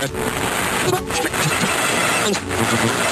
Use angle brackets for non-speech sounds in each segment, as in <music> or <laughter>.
Thank you.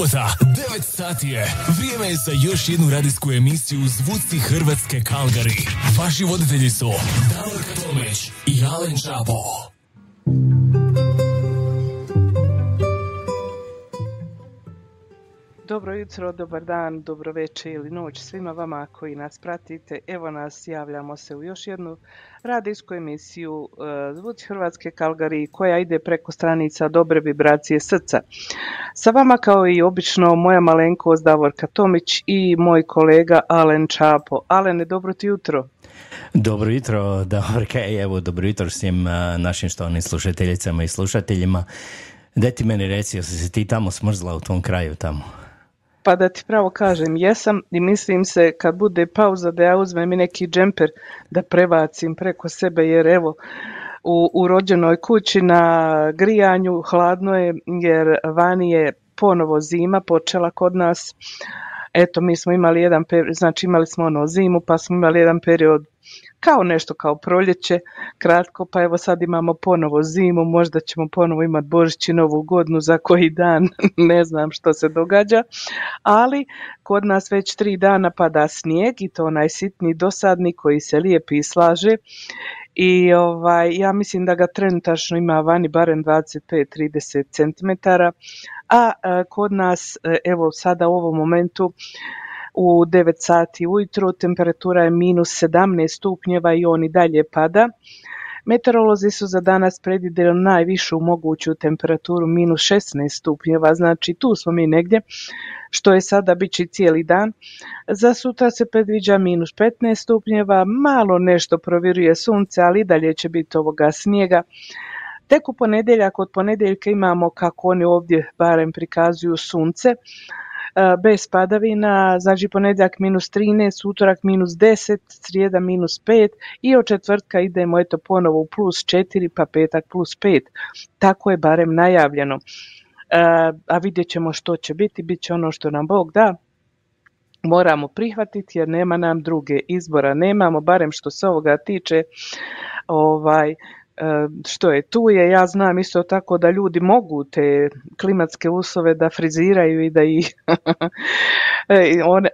Subota, 9 sati je. Vrijeme je za još jednu radijsku emisiju Zvuci Hrvatske Kalgari. Vaši voditelji su Davor Tomić i Alen Čapo. Dobro jutro, dobar dan, dobro večer ili noć svima vama koji nas pratite. Evo nas, javljamo se u još jednu radijsku emisiju e, Zvuci Hrvatske Kalgari koja ide preko stranica Dobre vibracije srca. Sa vama kao i obično moja malenkost Davorka Tomić i moj kolega Alen Čapo. Alene, dobro ti jutro. Dobro jutro, Davorka, i evo dobro jutro svim a, našim štovnim slušateljicama i slušateljima. Daj ti meni reci, jesi se ti tamo smrzla u tom kraju tamo? Pa da ti pravo kažem, jesam i mislim se kad bude pauza da ja uzmem i neki džemper da prebacim preko sebe jer evo u, u rođenoj kući na grijanju hladno je jer vani je ponovo zima počela kod nas. Eto, mi smo imali jedan period, znači imali smo ono zimu pa smo imali jedan period kao nešto kao proljeće, kratko, pa evo sad imamo ponovo zimu, možda ćemo ponovo imati Božić i Novu godinu za koji dan, <laughs> ne znam što se događa, ali kod nas već tri dana pada snijeg i to onaj sitni dosadni koji se lijepi slaže. I ovaj, ja mislim da ga trenutačno ima vani barem 25-30 cm, a kod nas evo sada u ovom momentu u 9 sati ujutro, temperatura je minus 17 stupnjeva i on i dalje pada. Meteorolozi su za danas predvidjeli najvišu moguću temperaturu minus 16 stupnjeva, znači tu smo mi negdje, što je sada bit će cijeli dan. Za sutra se predviđa minus 15 stupnjeva, malo nešto provjeruje sunce, ali dalje će biti ovoga snijega. Tek u ponedjeljak od ponedjeljka imamo kako oni ovdje barem prikazuju sunce, bez padavina, znači ponedjeljak minus 13, utorak minus 10, srijeda minus 5 i od četvrtka idemo eto ponovo u plus 4 pa petak plus 5. Tako je barem najavljeno. E, a vidjet ćemo što će biti, bit će ono što nam Bog da, moramo prihvatiti jer nema nam druge izbora, nemamo barem što se ovoga tiče ovaj E, što je tu je. Ja znam isto tako da ljudi mogu te klimatske uslove da friziraju i da ih <laughs> e, on,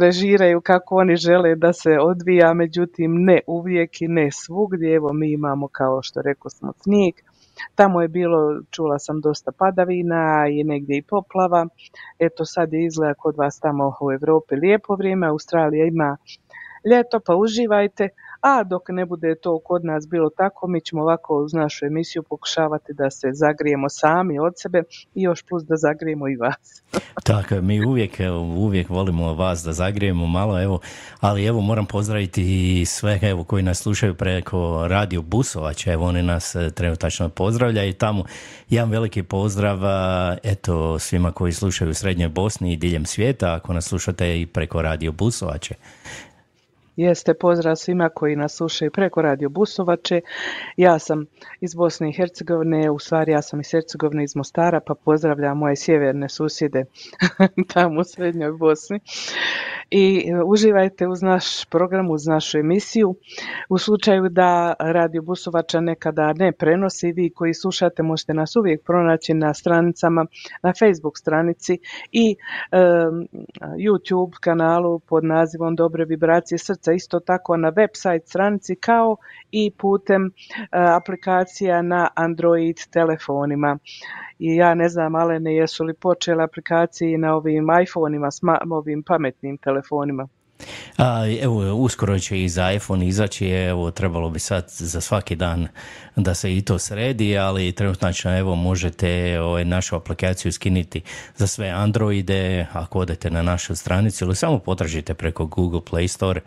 režiraju kako oni žele da se odvija, međutim ne uvijek i ne svugdje. Evo mi imamo kao što rekao smo snijeg, Tamo je bilo, čula sam, dosta padavina i negdje i poplava. Eto sad je izgleda kod vas tamo u Europi lijepo vrijeme, Australija ima ljeto, pa uživajte a dok ne bude to kod nas bilo tako, mi ćemo ovako uz našu emisiju pokušavati da se zagrijemo sami od sebe i još plus da zagrijemo i vas. <laughs> tako, mi uvijek, uvijek volimo vas da zagrijemo malo, evo, ali evo moram pozdraviti i sve evo, koji nas slušaju preko radio Busovaća, evo oni nas e, trenutačno pozdravlja i tamo jedan veliki pozdrav eto svima koji slušaju u Srednjoj Bosni i diljem svijeta, ako nas slušate i preko radio Busovače. Jeste pozdrav svima koji nas slušaju preko Radio Busovače. Ja sam iz Bosne i Hercegovine, u stvari ja sam iz Hercegovine iz Mostara, pa pozdravljam moje sjeverne susjede <laughs> tamo u Srednjoj Bosni i e, uživajte uz naš program, uz našu emisiju. U slučaju da Radio Busovača nekada ne prenosi, vi koji slušate možete nas uvijek pronaći na stranicama, na Facebook stranici i YouTube kanalu pod nazivom Dobre vibracije srca, isto tako na website stranici kao i putem e, aplikacija na Android telefonima i ja ne znam Alene jesu li počele aplikacije na ovim iPhoneima, ovim pametnim telefonima. A, evo, uskoro će i za iPhone izaći, evo, trebalo bi sad za svaki dan da se i to sredi, ali trenutno evo, možete ovaj, našu aplikaciju skiniti za sve Androide, ako odete na našu stranicu ili samo potražite preko Google Play Store,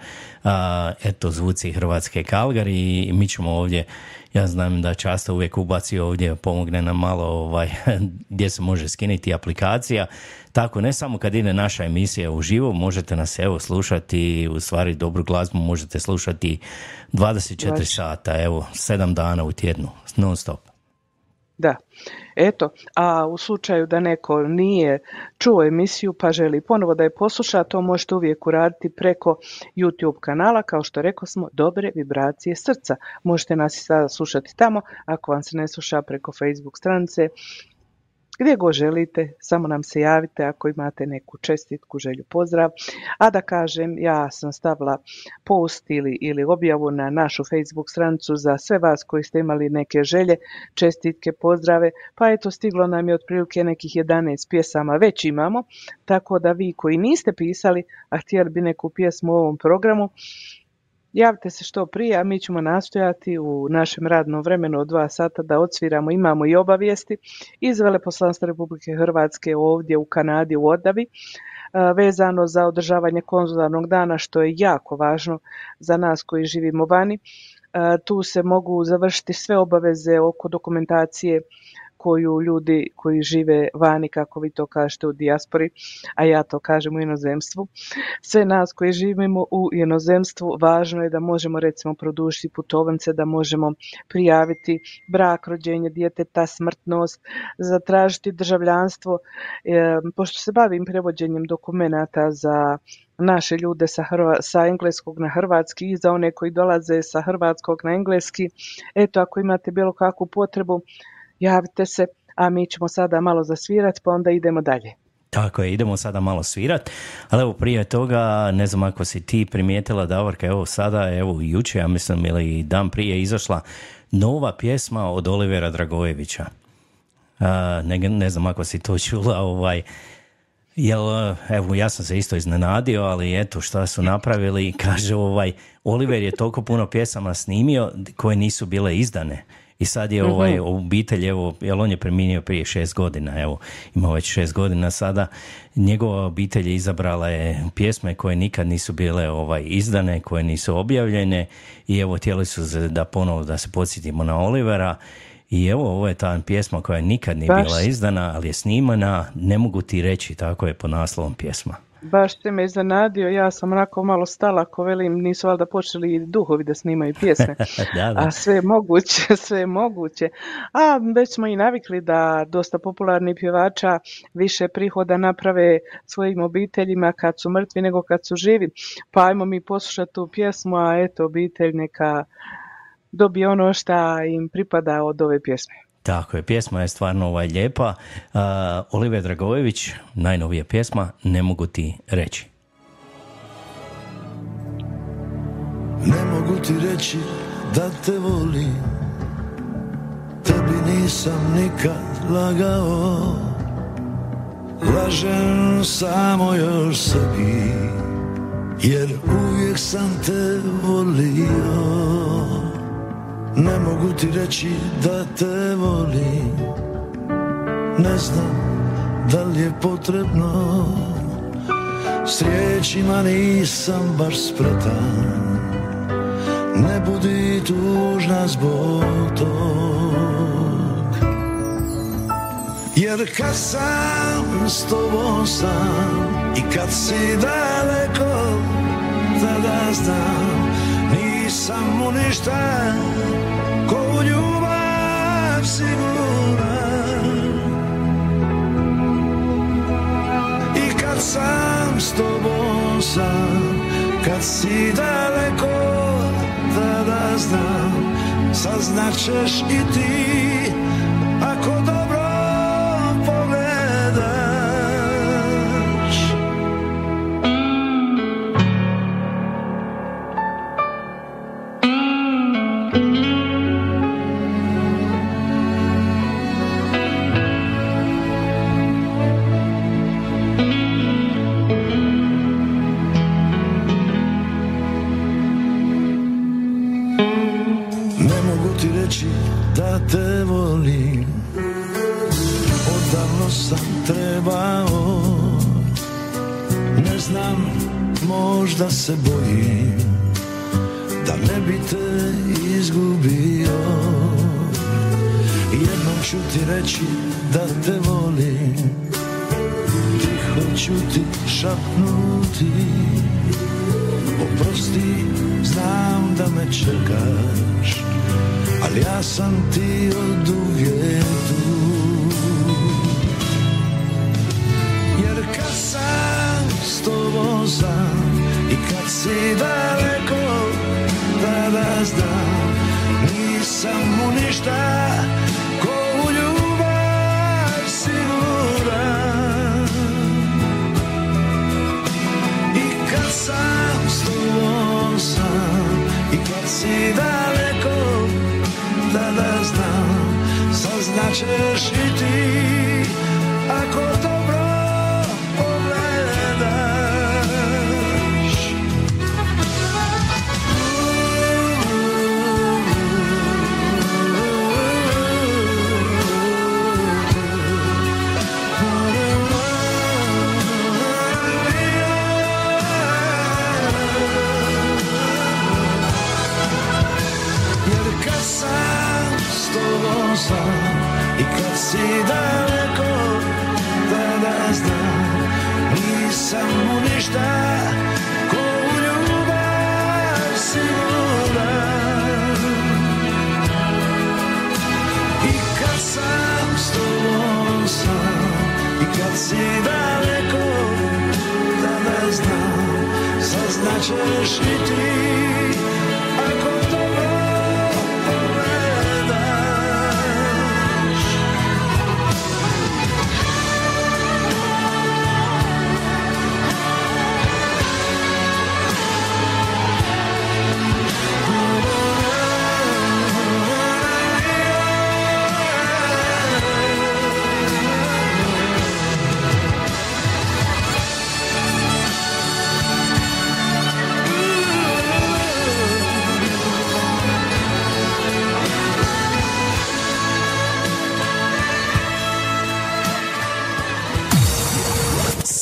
a, eto, zvuci Hrvatske Kalgari i mi ćemo ovdje ja znam da často uvijek ubaci ovdje, pomogne nam malo ovaj, <laughs> gdje se može skiniti aplikacija. Tako, ne samo kad ide naša emisija uživo, možete nas evo slušati, u stvari dobru glazbu možete slušati 24 sata, evo, 7 dana u tjednu, non stop. Da, eto, a u slučaju da neko nije čuo emisiju pa želi ponovo da je posluša, to možete uvijek uraditi preko YouTube kanala, kao što rekao smo, Dobre vibracije srca. Možete nas i sada slušati tamo, ako vam se ne sluša preko Facebook stranice, gdje god želite, samo nam se javite ako imate neku čestitku, želju, pozdrav. A da kažem, ja sam stavila post ili, ili objavu na našu Facebook stranicu za sve vas koji ste imali neke želje, čestitke, pozdrave, pa eto stiglo nam je otprilike nekih 11 pjesama, već imamo, tako da vi koji niste pisali, a htjeli bi neku pjesmu u ovom programu, Javite se što prije, a mi ćemo nastojati u našem radnom vremenu od dva sata da odsviramo. Imamo i obavijesti iz Veleposlanstva Republike Hrvatske ovdje u Kanadi u Odavi vezano za održavanje konzularnog dana što je jako važno za nas koji živimo vani. Tu se mogu završiti sve obaveze oko dokumentacije koju ljudi koji žive vani, kako vi to kažete u dijaspori, a ja to kažem u inozemstvu. Sve nas koji živimo u inozemstvu, važno je da možemo recimo produžiti putovance, da možemo prijaviti brak, rođenje djeteta, smrtnost, zatražiti državljanstvo. E, pošto se bavim prevođenjem dokumenata za naše ljude sa, sa engleskog na hrvatski i za one koji dolaze sa hrvatskog na engleski. Eto, ako imate bilo kakvu potrebu, javite se, a mi ćemo sada malo zasvirati, pa onda idemo dalje. Tako je, idemo sada malo svirat, ali evo prije toga, ne znam ako si ti primijetila Davorka, evo sada, evo juče, ja mislim, ili dan prije izašla nova pjesma od Olivera Dragojevića. ne, ne znam ako si to čula, ovaj, Jel, evo, ja sam se isto iznenadio, ali eto šta su napravili, <laughs> kaže ovaj, Oliver je toliko puno pjesama snimio koje nisu bile izdane. I sad je ovaj mhm. obitelj, evo, jel on je preminio prije šest godina, evo, ima već šest godina sada, njegova obitelj je izabrala je pjesme koje nikad nisu bile ovaj izdane, koje nisu objavljene i evo, htjeli su da ponovo da se podsjetimo na Olivera i evo, ovo je ta pjesma koja nikad nije bila izdana, ali je snimana, ne mogu ti reći, tako je po naslovom pjesma. Baš te me iznenadio, ja sam onako malo stala, ako velim, nisu valjda počeli duhovi da snimaju pjesme. <laughs> da, A sve je moguće, <laughs> sve je moguće. A već smo i navikli da dosta popularni pjevača više prihoda naprave svojim obiteljima kad su mrtvi nego kad su živi. Pa ajmo mi poslušati tu pjesmu, a eto obitelj neka dobije ono što im pripada od ove pjesme. Tako je, pjesma je stvarno ovaj lijepa. Uh, Oliver Dragojević, najnovija pjesma, Ne mogu ti reći. Ne mogu ti reći da te volim Tebi nisam nikad lagao Lažem samo još sebi Jer uvijek sam te volio ne mogu ti reći da te volim. Ne znam da li je potrebno. S riječima nisam baš spretan. Ne budi tužna zbog tog. Jer kad sam s tobom sam I kad si daleko Tada znam Nisam mu ništa ko u ljubav siguran I kad sam s tobom sam Kad si daleko tada znam Saznaćeš i ti Ako dobro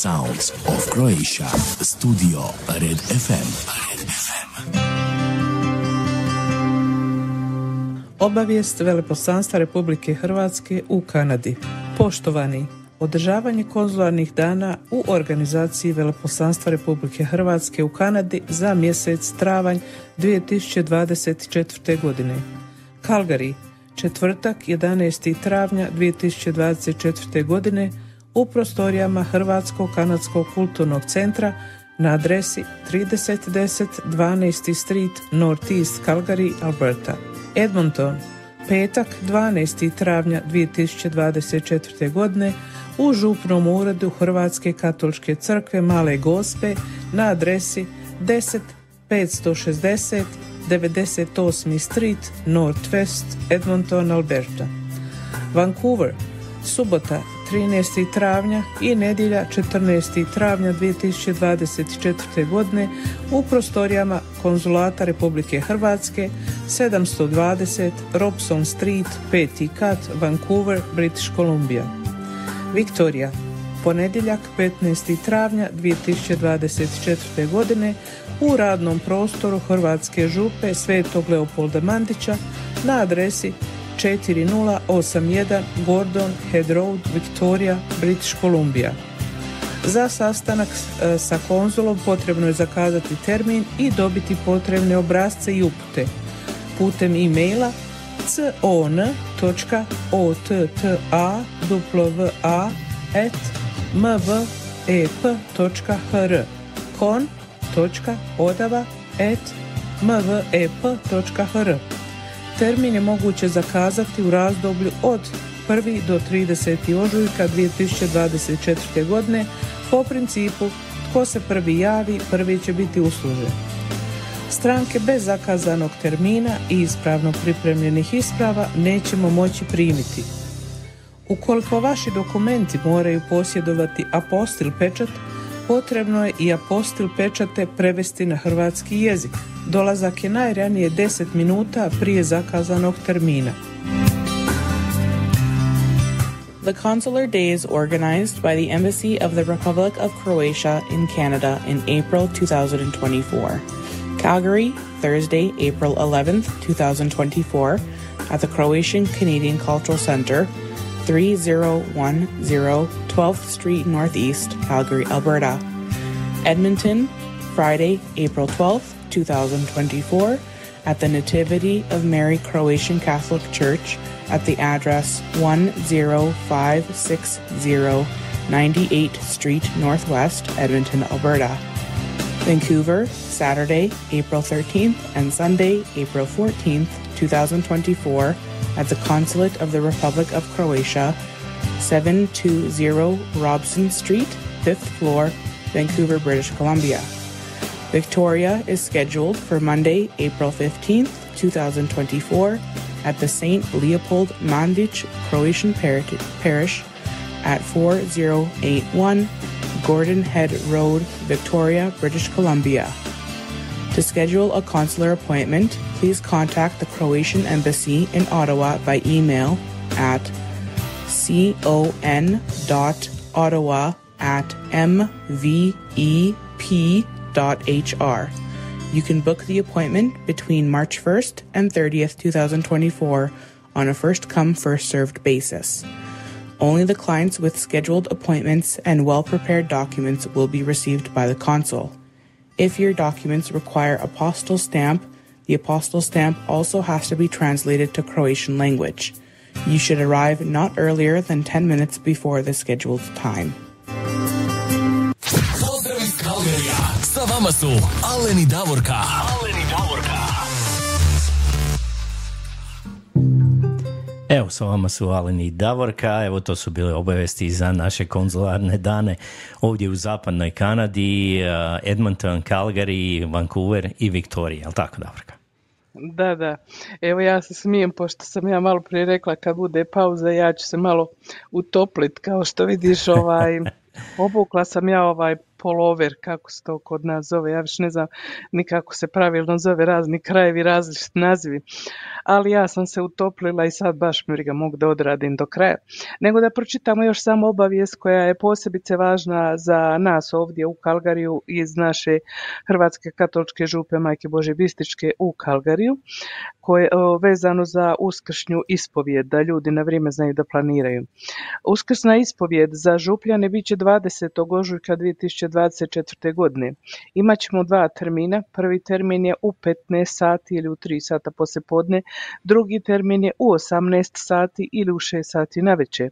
Sounds of Croatia. Studio Red FM. Red FM. Obavijest Veleposlanstva Republike Hrvatske u Kanadi. Poštovani, održavanje konzularnih dana u organizaciji Veleposlanstva Republike Hrvatske u Kanadi za mjesec travanj 2024. godine. Calgary, četvrtak 11. travnja 2024. godine u prostorijama Hrvatskog kanadskog kulturnog centra na adresi 3010 12. Street Northeast Calgary, Alberta. Edmonton, petak 12. travnja 2024. godine u župnom uredu Hrvatske katoličke crkve Male Gospe na adresi 10 560 98. Street Northwest Edmonton, Alberta. Vancouver, subota 13. travnja i nedjelja 14. travnja 2024. godine u prostorijama Konzulata Republike Hrvatske 720 Robson Street 5. kat Vancouver, British Columbia. Viktorija, ponedjeljak 15. travnja 2024. godine u radnom prostoru Hrvatske župe Svetog Leopolda Mandića na adresi 4081 Gordon Head Road, Victoria, British Columbia. Za sastanak e, sa konzulom potrebno je zakazati termin i dobiti potrebne obrazce i upute putem e-maila con.ottawa.mvep.hr kon.odava.mvep.hr Termin je moguće zakazati u razdoblju od 1. do 30. ožujka 2024. godine po principu tko se prvi javi, prvi će biti uslužen. Stranke bez zakazanog termina i ispravno pripremljenih isprava nećemo moći primiti. Ukoliko vaši dokumenti moraju posjedovati apostil pečat, potrebno je i apostil pečate prevesti na hrvatski jezik. Dolazak je najranije 10 minuta prije zakazanog termina. The Consular Days organized by the Embassy of the Republic of Croatia in Canada in April 2024. Calgary, Thursday, April 11th, 2024, at the Croatian Canadian Cultural Center, 3010 12th Street Northeast, Calgary, Alberta. Edmonton, Friday, April 12th, 2024, at the Nativity of Mary Croatian Catholic Church at the address 10560 98th Street Northwest, Edmonton, Alberta. Vancouver, Saturday, April 13th, and Sunday, April 14th, 2024, at the Consulate of the Republic of Croatia, 720 Robson Street, 5th floor, Vancouver, British Columbia. Victoria is scheduled for Monday, April 15th, 2024, at the St. Leopold Mandic Croatian Par- Parish at 4081 Gordon Head Road, Victoria, British Columbia. To schedule a consular appointment, please contact the Croatian Embassy in Ottawa by email at con.ottawa at mvep.hr. You can book the appointment between March 1st and 30th, 2024 on a first come, first served basis. Only the clients with scheduled appointments and well prepared documents will be received by the consul. If your documents require apostille stamp, the apostille stamp also has to be translated to Croatian language. You should arrive not earlier than 10 minutes before the scheduled time. Pozdrav iz. Sa vama su. Evo, sa vama su Aleni i Davorka, evo to su bile obavesti za naše konzularne dane ovdje u zapadnoj Kanadi, eh, Edmonton, Calgary, Vancouver i Victoria, jel tako Davorka? Da, da. Evo ja se smijem, pošto sam ja malo prije rekla kad bude pauza, ja ću se malo utoplit, kao što vidiš, <laughs> ovaj, obukla sam ja ovaj polover, kako se to kod nas zove, ja više ne znam ni kako se pravilno zove, razni krajevi, različiti nazivi, ali ja sam se utoplila i sad baš mi ga mogu da odradim do kraja. Nego da pročitamo još samo obavijest koja je posebice važna za nas ovdje u Kalgariju iz naše Hrvatske katoličke župe Majke Bože Bističke u Kalgariju, koje vezano za uskršnju ispovijed, da ljudi na vrijeme znaju da planiraju. Uskrsna ispovijed za župljane bit će 20. ožujka 2024. godine. Imaćemo dva termina. Prvi termin je u 15 sati ili u 3 sata poslijepodne, drugi termin je u 18 sati ili u 6 sati navečer.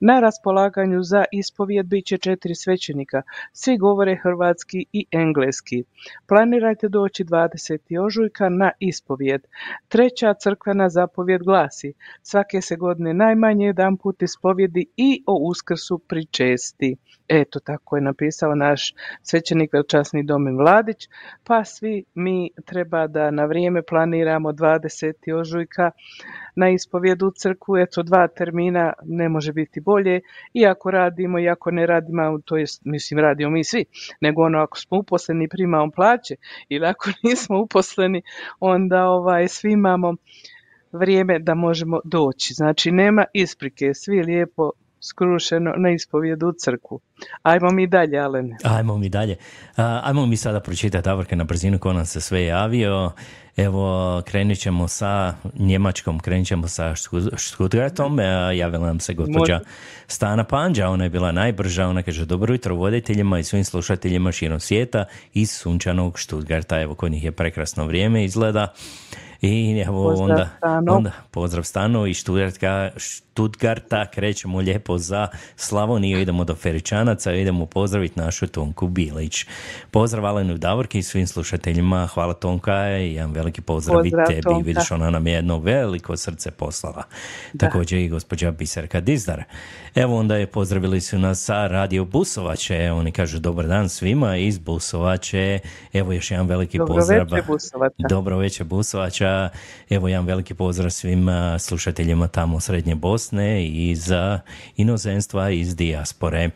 Na raspolaganju za ispovijed bit će četiri svećenika. Svi govore hrvatski i engleski. Planirajte doći 20. ožujka na ispovijed. Treća crkvena zapovjed glasi svake se godine najmanje jedan put ispovjedi i o uskrsu pričesti. Eto, tako je napisao naš svećenik Velčasni Domin Vladić, pa svi mi treba da na vrijeme planiramo 20. ožujka na ispovjedu u crkvu, eto dva termina ne može biti bolje, iako radimo, iako ne radimo, to jest, mislim, radimo mi svi, nego ono ako smo uposleni primamo plaće ili ako <laughs> nismo uposleni, onda ovaj, svi imamo vrijeme da možemo doći. Znači nema isprike, svi lijepo skrušeno na ispovjedu u crkvu. Ajmo mi dalje, Alene. Ajmo mi dalje. ajmo mi sada pročitati Davorke na brzinu ko nam se sve javio. Evo, krenut ćemo sa Njemačkom, krenut ćemo sa Stuttgartom. E, javila nam se gospođa Stana Panđa, ona je bila najbrža, ona kaže dobro jutro voditeljima i svim slušateljima širom svijeta iz sunčanog Stuttgarta. Evo, kod njih je prekrasno vrijeme, izgleda. I evo pozdrav onda, stano. onda pozdrav stano i Stuttgarta, Stuttgarta krećemo lijepo za Slavoniju, idemo do Feričanaca, idemo pozdraviti našu Tonku Bilić. Pozdrav Alenu Davorki i svim slušateljima, hvala Tonka i jedan veliki pozdrav, i tebi, Tonka. vidiš ona nam je jedno veliko srce poslala. Također i gospođa Biserka Dizdar. Evo onda je pozdravili su nas sa Radio Busovače, oni kažu dobar dan svima iz Busovače, evo još jedan veliki Dobro pozdrav. Dobro večer Busovača, evo jedan veliki pozdrav svim slušateljima tamo Srednje Bosne i za inozemstva iz dijaspore.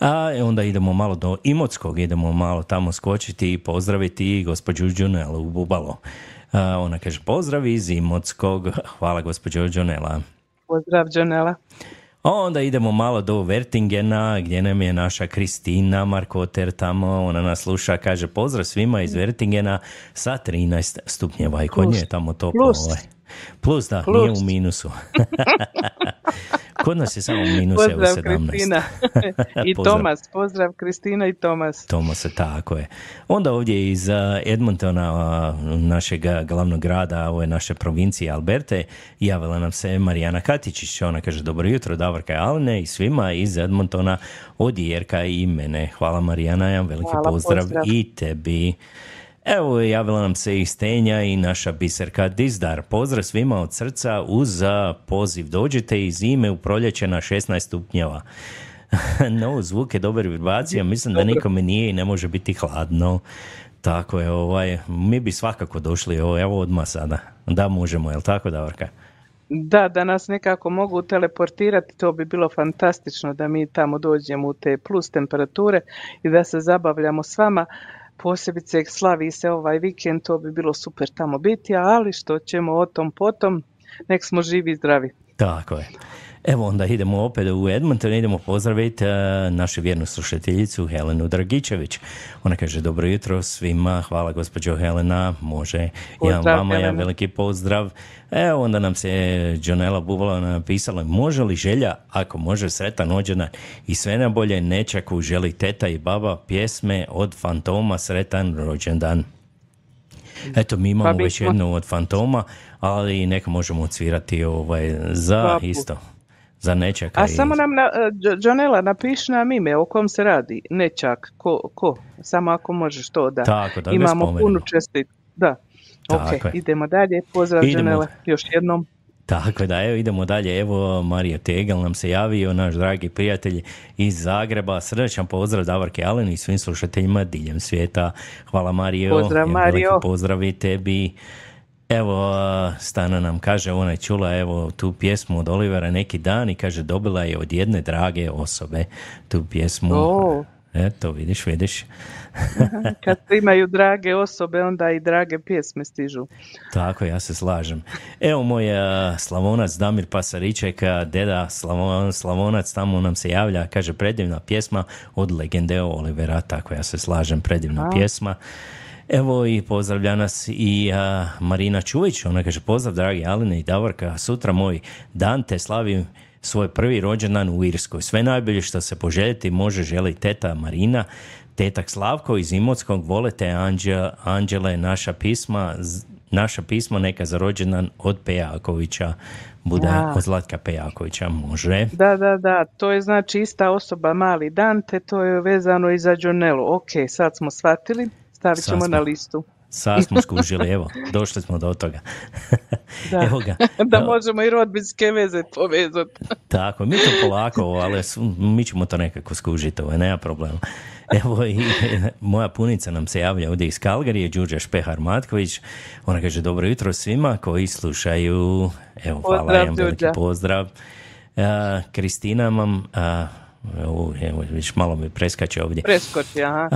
A onda idemo malo do Imotskog, idemo malo tamo skočiti i pozdraviti gospođu Đunelu u Bubalo. A, ona kaže pozdrav iz Imotskog. Hvala gospođo Đunela. Pozdrav Đunela. Onda idemo malo do Vertingena gdje nam je naša Kristina Markoter tamo, ona nas sluša, kaže pozdrav svima iz Vertingena sa 13 stupnjeva i kod nje je tamo toplo. Plus. Ovaj. Plus da, Plus. nije u minusu. <laughs> Kod nas je samo minus pozdrav, 17. Kristina. <laughs> I Tomas, pozdrav Kristina i Tomas. Tomas, tako je. Onda ovdje iz Edmontona, našeg glavnog grada, ove naše provincije Alberte, javila nam se Marijana Katičić. Ona kaže, dobro jutro, Davorka i Alne i svima iz Edmontona od Jerka i mene. Hvala Marijana, jedan veliki Hvala, pozdrav, pozdrav i tebi. Evo, javila nam se i Stenja i naša biserka Dizdar. Pozdrav svima od srca uz poziv. Dođite iz zime u proljeće na 16 stupnjeva. <laughs> no, zvuk je dobar vibracija, mislim da nikome nije i ne može biti hladno. Tako je, ovaj, mi bi svakako došli, evo, evo odmah sada. Da, možemo, jel tako, Davorka? Da, da nas nekako mogu teleportirati, to bi bilo fantastično da mi tamo dođemo u te plus temperature i da se zabavljamo s vama posebice slavi se ovaj vikend, to bi bilo super tamo biti, ali što ćemo o tom potom, nek smo živi i zdravi. Tako je. Evo onda idemo opet u Edmonton, idemo pozdraviti uh, našu vjernu slušateljicu Helenu Dragičević. Ona kaže dobro jutro svima, hvala gospođo Helena, može, pozdrav, ja vama, ja veliki pozdrav. Evo onda nam se Jonela Buvala napisala, može li želja, ako može sretan ođena i sve najbolje nečaku želi teta i baba pjesme od Fantoma sretan rođendan. Eto, mi imamo pa već jednu od Fantoma, ali neka možemo odsvirati ovaj, za isto za nečaka. A samo nam, na, Janela, napiši nam ime o kom se radi, nečak, ko, ko, samo ako možeš to da. Tako, da Imamo puno čestit, da. ok, idemo dalje, pozdrav idemo. još jednom. Tako da, evo idemo dalje. Evo Mario Tegel nam se javio, naš dragi prijatelj iz Zagreba. Srdečan pozdrav Davorke Alen i svim slušateljima diljem svijeta. Hvala Mario. Pozdrav Mario. Pozdrav i tebi. Evo, Stana nam kaže, ona je čula evo tu pjesmu od Olivera neki dan i kaže dobila je od jedne drage osobe tu pjesmu. Oh. Eto, vidiš, vidiš. Kad imaju drage osobe, onda i drage pjesme stižu. Tako, ja se slažem. Evo moj slavonac Damir Pasariček, deda slavonac, tamo nam se javlja, kaže predivna pjesma od legende Olivera, tako ja se slažem, predivna pjesma. Evo i pozdravlja nas i Marina Čuvić, ona kaže pozdrav dragi Aline i Davorka, sutra moj dan te slavim svoj prvi rođendan u Irskoj. Sve najbolje što se poželjeti može želi teta Marina, tetak Slavko iz Imotskog, volete Anđele, Anđele, naša pisma, naša pisma neka za rođendan od Pejakovića bude od Zlatka Pejakovića, može. Da, da, da, to je znači ista osoba, mali Dante, to je vezano i za Džonelu. Ok, sad smo shvatili, stavit ćemo na listu. Sad smo skužili, evo, došli smo do toga. <laughs> Da, evo ga. <laughs> da možemo i rodbinske veze povezati. <laughs> Tako, mi to polako, ali mi ćemo to nekako skužiti, ovo, nema problema. Evo i moja punica nam se javlja ovdje iz Kalgarije, Đurđa Špehar Matković. Ona kaže dobro jutro svima koji slušaju. Evo, hvala, pozdrav, veliki pozdrav. Kristina mam, evo, evo, viš malo mi preskače ovdje. Preskoči, aha.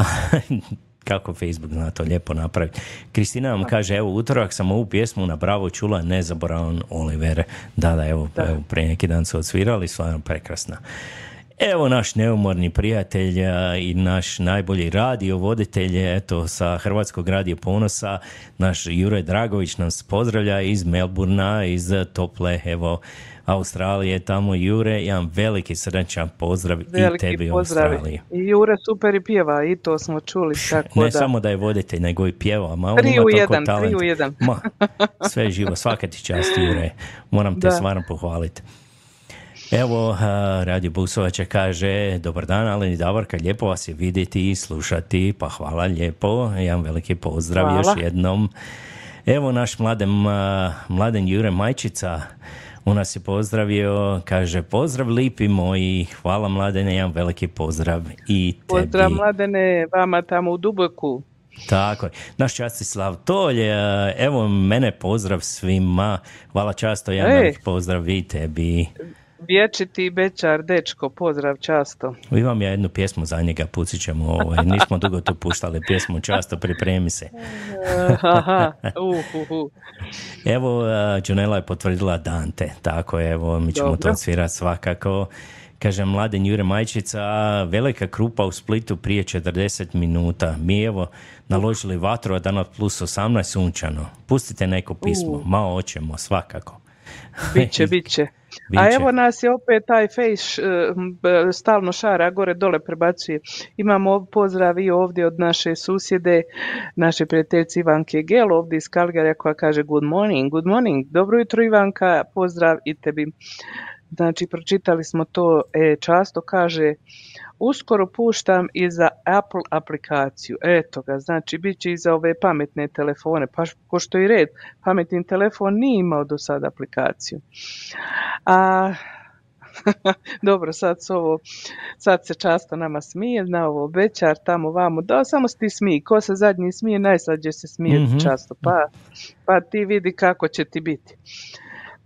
Kako Facebook zna to lijepo napraviti. Kristina vam kaže, evo, utorak sam ovu pjesmu na Bravo čula, nezaboravan Oliver. Da, da, evo, da. evo pre neki dan su odsvirali, stvarno prekrasna. Evo naš neumorni prijatelj i naš najbolji radio voditelj, eto, sa Hrvatskog radija ponosa, naš Jure Dragović nas pozdravlja iz Melburna, iz tople, evo, Australije, tamo Jure, jedan veliki srdačan pozdrav veliki i tebi pozdrav. Australiji. I Jure super i pjeva, i to smo čuli. Tako ne da. samo da je voditelj, nego i pjeva. Ma, tri u jedan, tri u jedan. Ma, sve živo, svaka ti čast Jure. Moram te stvarno pohvaliti. Evo, Radio Busovača kaže, dobar dan, ali Davorka, lijepo vas je vidjeti i slušati, pa hvala lijepo, jedan veliki pozdrav još jednom. Evo naš mladen, mladen Jure Majčica, u nas je pozdravio, kaže pozdrav lipi moji, hvala mladene, jedan veliki pozdrav i tebi. Pozdrav mladene, vama tamo u Duboku. Tako je. Naš Častislav Tolj, evo mene pozdrav svima, hvala často, jedan pozdrav i tebi. Vječiti Bečar, dečko, pozdrav často. Imam ja jednu pjesmu za njega, pucit ćemo, ovaj, nismo dugo tu puštali pjesmu často, pripremi se. Aha, uh, uh, uh. Evo, Junela je potvrdila Dante, tako je, evo, mi ćemo Dobro. to odsvirati svakako. Kaže mladen Jure Majčica, velika krupa u Splitu prije 40 minuta. Mi evo naložili vatru, a danas plus 18 sunčano. Pustite neko pismo, malo oćemo, svakako. Biće, biće. A evo nas je opet taj face eh, stalno šara, gore dole prebacuje. Imamo pozdrav i ovdje od naše susjede, naše prijateljice Ivanke Gel ovdje iz Kalgarija koja kaže good morning, good morning, dobro jutro Ivanka, pozdrav i tebi. Znači, pročitali smo to, e, často kaže, uskoro puštam i za Apple aplikaciju. Eto ga, znači, bit će i za ove pametne telefone, pa ko što i red, pametni telefon nije imao do sada aplikaciju. A, <laughs> dobro, sad su ovo, sad se často nama smije, na ovo bečar, tamo, vamo, da, samo se ti smiji, ko se zadnji smije, najslađe se smije mm často, pa, pa ti vidi kako će ti biti.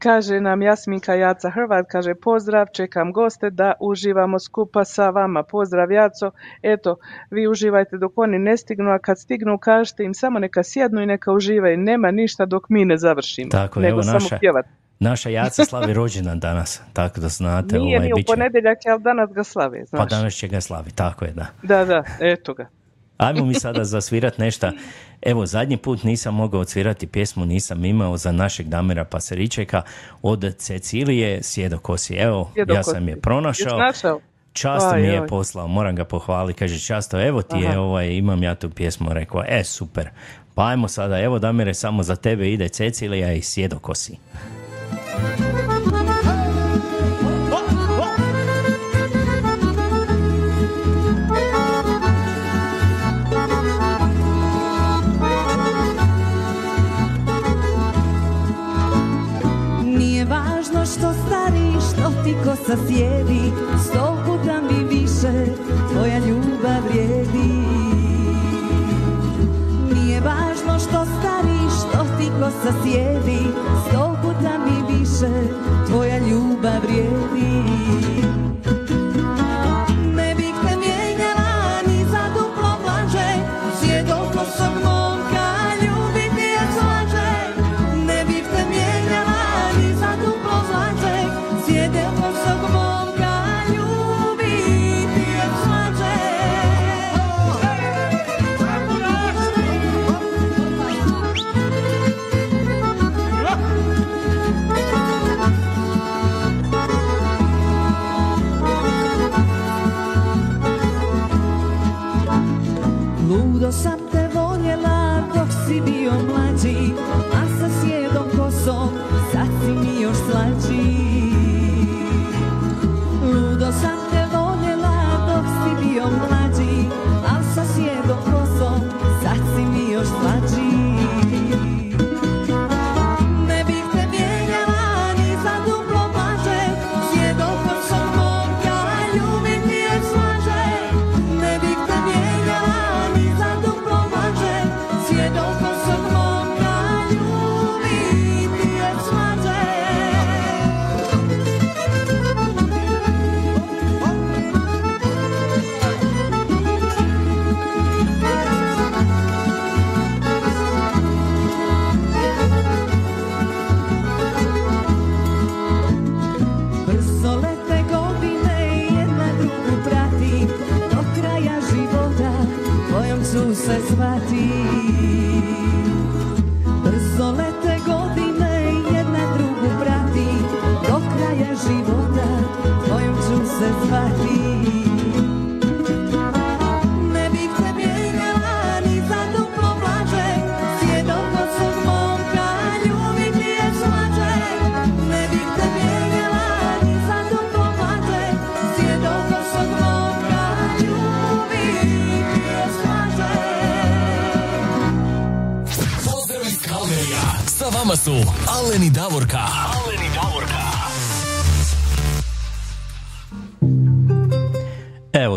Kaže nam Jasminka Jaca Hrvat, kaže pozdrav, čekam goste da uživamo skupa sa vama. Pozdrav Jaco, eto, vi uživajte dok oni ne stignu, a kad stignu kažete im samo neka sjednu i neka uživaju. Nema ništa dok mi ne završimo, Tako, nego evo samo naša, pjevat. Naša Jaca slavi rođendan danas, tako da znate. Nije ovaj, ni u ponedjeljak, ali danas ga slave, znaš. Pa danas će ga slavi, tako je, da. Da, da, eto ga. Ajmo mi sada zasvirat nešto. Evo, zadnji put nisam mogao odsvirati pjesmu, nisam imao za našeg Damira Paseričeka od Cecilije Sjedokosi. Evo, ja Sjedokosi. sam je pronašao. Často Aj, mi je aj. poslao, moram ga pohvaliti, kaže Často, evo ti je, ovaj, imam ja tu pjesmu, rekao, e, super. Pa ajmo sada, evo Damire, samo za tebe ide Cecilija i Sjedokosi. Kosa sjedi, sto puta mi više tvoja ljubav vrijedi. Nije važno što stari, što ti kosa sjedi, sto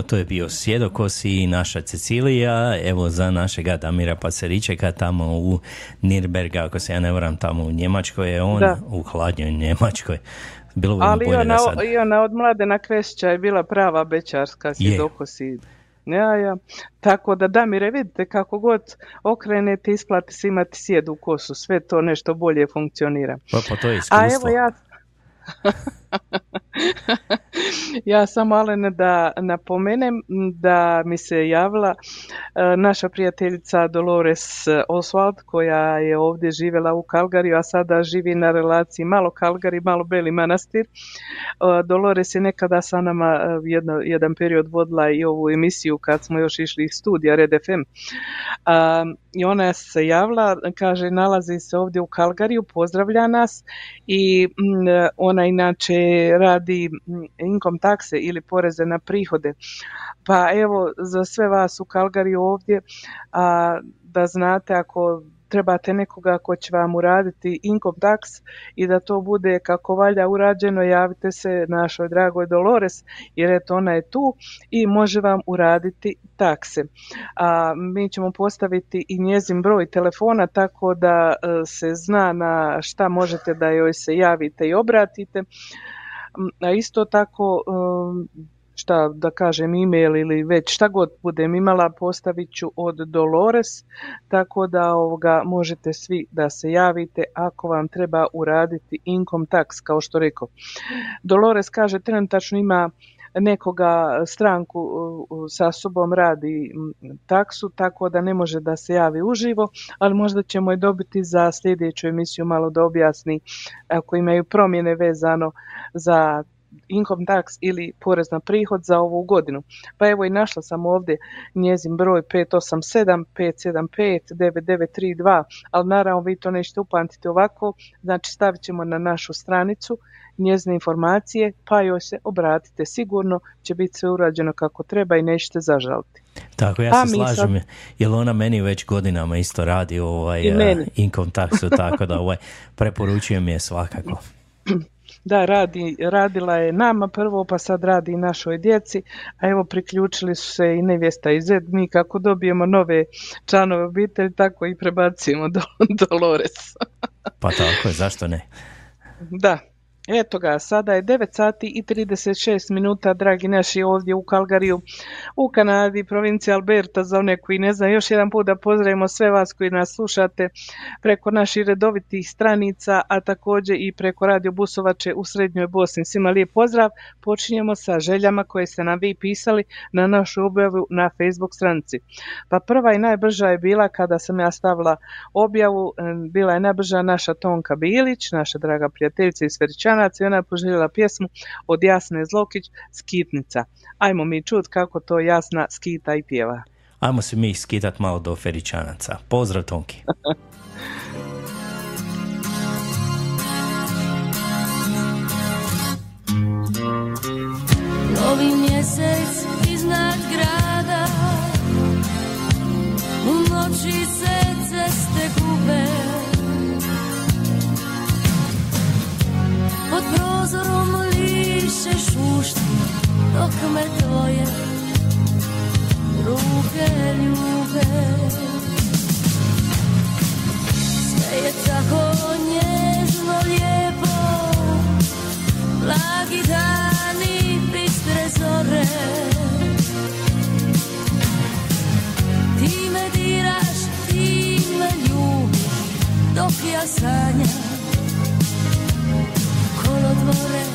to je bio Sjedokos i naša Cecilija, evo za našega Damira Paseričeka tamo u Nirberga, ako se ja ne varam, tamo u Njemačkoj je on, Da. u hladnjoj Njemačkoj. Bilo bi Ali i bolje ona, sad... i ona od Mladena Krešća je bila prava bečarska Je. svjedokosi. Ja, ja. Tako da Damire, vidite kako god okrenete, isplati se imati sjedu u kosu, sve to nešto bolje funkcionira. Pa, pa to je A iskustvo. evo ja... <laughs> <laughs> ja samo Alene da napomenem da mi se javila e, naša prijateljica Dolores Oswald koja je ovdje živjela u Kalgariju, a sada živi na relaciji malo Kalgari, malo Beli Manastir. E, Dolores je nekada sa nama e, jedno, jedan period vodila i ovu emisiju kad smo još išli iz studija Red FM. I ona se javila, kaže nalazi se ovdje u Kalgariju, pozdravlja nas i mm, ona inače radi mm, income takse ili poreze na prihode. Pa evo za sve vas u Kalgariju ovdje a, da znate ako trebate nekoga ko će vam uraditi income tax i da to bude kako valja urađeno, javite se našoj dragoj Dolores jer eto ona je tu i može vam uraditi takse. A, mi ćemo postaviti i njezin broj telefona tako da e, se zna na šta možete da joj se javite i obratite. A isto tako um, šta da kažem email ili već šta god budem imala postavit ću od Dolores tako da ovoga možete svi da se javite ako vam treba uraditi income tax kao što rekao. Dolores kaže trenutačno ima nekoga stranku uh, sa sobom radi taksu, tako da ne može da se javi uživo, ali možda ćemo je dobiti za sljedeću emisiju malo da objasni ako imaju promjene vezano za income tax ili porez na prihod za ovu godinu. Pa evo i našla sam ovdje njezin broj 587 575 9932, ali naravno vi to nećete upamtiti ovako, znači stavit ćemo na našu stranicu njezine informacije, pa joj se obratite. Sigurno će biti sve urađeno kako treba i nećete zažaliti. Tako, ja A se sad- slažem, jer ona meni već godinama isto radi ovaj, uh, income taxu, tako da ovaj, preporučujem je svakako. <clears throat> Da, radi, radila je nama prvo, pa sad radi i našoj djeci, a evo priključili su se i nevjesta i zed. Mi kako dobijemo nove članove obitelji, tako i prebacimo do <laughs> Dolores. Pa tako je, zašto ne? Da, eto ga, sada je 9 sati i 36 minuta, dragi naši ovdje u Kalgariju, u Kanadi, provincija Alberta, za one koji ne znaju, još jedan put da pozdravimo sve vas koji nas slušate preko naših redovitih stranica, a također i preko radio Busovače u Srednjoj Bosni. Svima lijep pozdrav, počinjemo sa željama koje ste nam vi pisali na našu objavu na Facebook stranici. Pa prva i najbrža je bila kada sam ja stavila objavu, bila je najbrža naša Tonka Bilić, naša draga prijateljica iz Feričanac i ona je poželjela pjesmu od Jasne Zlokić, Skitnica. Ajmo mi čut kako to Jasna skita i pjeva. Ajmo se mi skitat malo do Feričanaca. Pozdrav Tonki. <laughs> Novi mjesec iznad grada U noći se Dok me tvoje ruke ljube. Sve je tako nježno lijepo. Blagi dani, bistre zore. Ti me diraš, ti me ljubiš Dok ja sanjam. Kolodvore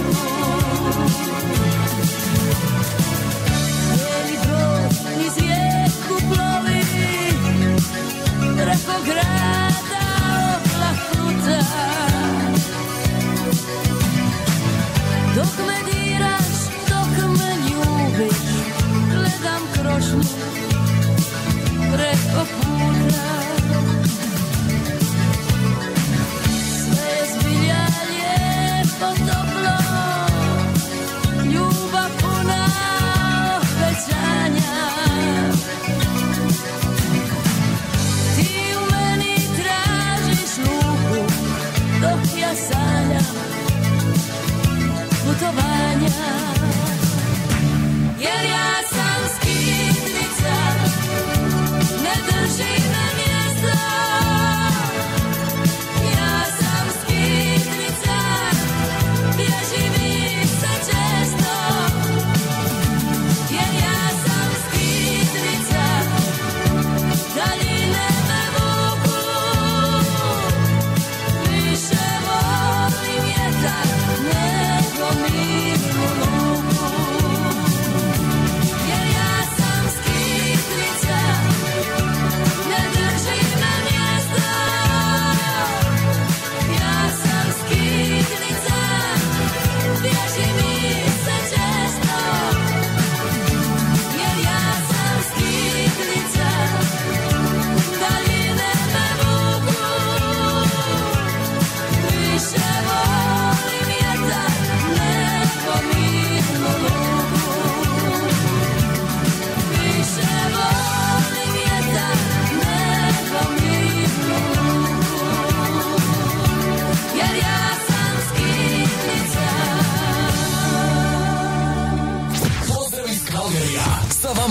preko grada Dok me diraš, dok me ljubiš Gledam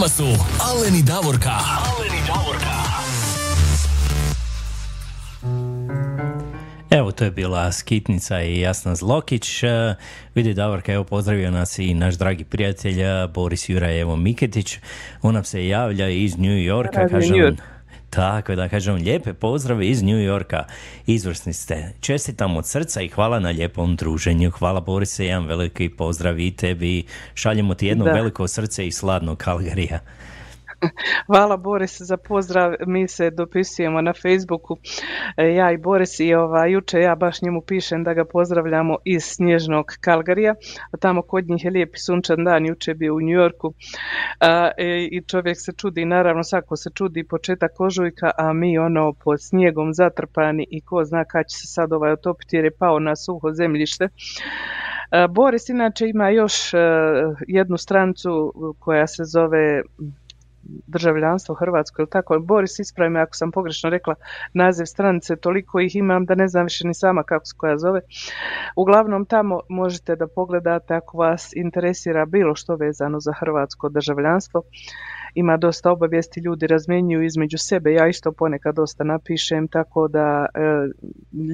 nama su Aleni Davorka. Aleni Davorka. Evo, to je bila Skitnica i Jasna Zlokić. E, vidi Davorka, evo pozdravio nas i naš dragi prijatelj e, Boris Jurajevo Miketić. On nam se javlja iz New Yorka. Kaže New on, York. Tako da kažem, lijepe pozdrave iz New Yorka. Izvrsni ste. Čestitam od srca i hvala na lijepom druženju. Hvala Borise, jedan veliki pozdrav i tebi. Šaljemo ti jedno Da. veliko srce i sladnog Kalgarija. <laughs> Hvala Boris za pozdrav, mi se dopisujemo na Facebooku, e, ja i Boris i ova, juče ja baš njemu pišem da ga pozdravljamo iz snježnog Kalgarija, tamo kod njih je lijepi sunčan dan, juče je bio u New a, e, i čovjek se čudi, naravno svako se čudi početak ožujka, a mi ono pod snijegom zatrpani i ko zna kad će se sad ovaj otopiti jer je pao na suho zemljište. Boris inače ima još e, jednu strancu koja se zove državljanstvo Hrvatsko, ili tako? Boris, ispravi me ako sam pogrešno rekla naziv stranice, toliko ih imam da ne znam više ni sama kako se koja zove. Uglavnom tamo možete da pogledate ako vas interesira bilo što vezano za hrvatsko državljanstvo. Ima dosta obavijesti, ljudi razmjenjuju između sebe, ja isto ponekad dosta napišem, tako da e,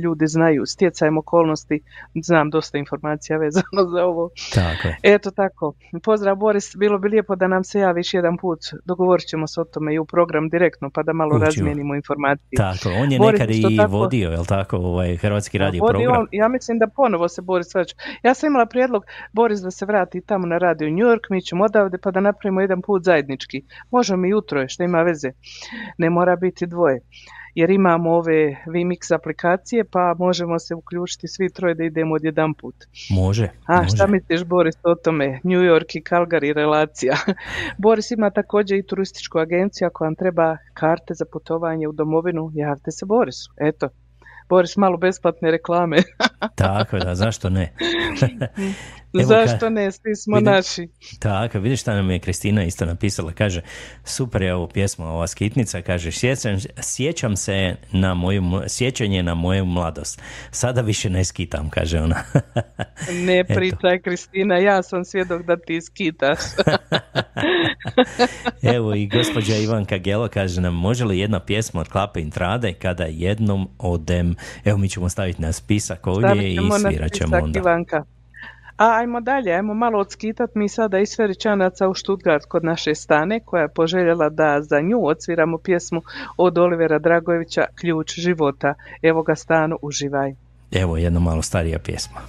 ljudi znaju stjecajem okolnosti, znam dosta informacija vezano za ovo. Tako. Eto tako. Pozdrav Boris, bilo bi lijepo da nam se javiš jedan put. Dogovorit ćemo se o tome i u program direktno pa da malo razmijenimo informacije. Tako, on je Boris, nekad i tako- vodio, jel tako, ovaj Hrvatski radio Vodi program. on, ja mislim da ponovo se Boris vraća. Ja sam imala prijedlog Boris da se vrati tamo na radio New York, mi ćemo odavde pa da napravimo jedan put zajednički. Možemo i jutro, što ima veze. Ne mora biti dvoje. Jer imamo ove Vimix aplikacije pa možemo se uključiti svi troje da idemo odjedan put. Može, A može. šta misliš Boris o tome? New York i Calgary relacija. <laughs> Boris ima također i turističku agenciju ako vam treba karte za putovanje u domovinu, javite se Borisu. Eto, Boris malo besplatne reklame. <laughs> Tako da, zašto ne? <laughs> Evo Zašto ka- ne? Svi smo vidim- naši. Tako, vidiš šta nam je Kristina isto napisala, kaže, super je ovo pjesma, ova skitnica, kaže, sjećam, sjećam se na moju, sjećanje na moju mladost. Sada više ne skitam, kaže ona. Ne <laughs> pričaj Kristina, ja sam svjedok da ti skitaš. <laughs> Evo i gospođa Ivanka Gelo kaže nam, može li jedna pjesma od Klape Intrade kada jednom odem, evo mi ćemo staviti na spisak ovdje i svirat ćemo onda. Ivanka. A ajmo dalje, ajmo malo odskitat mi sada iz Feričanaca u Stuttgart kod naše stane koja je poželjela da za nju odsviramo pjesmu od Olivera Dragojevića Ključ života. Evo ga stanu, uživaj. Evo jedna malo starija pjesma.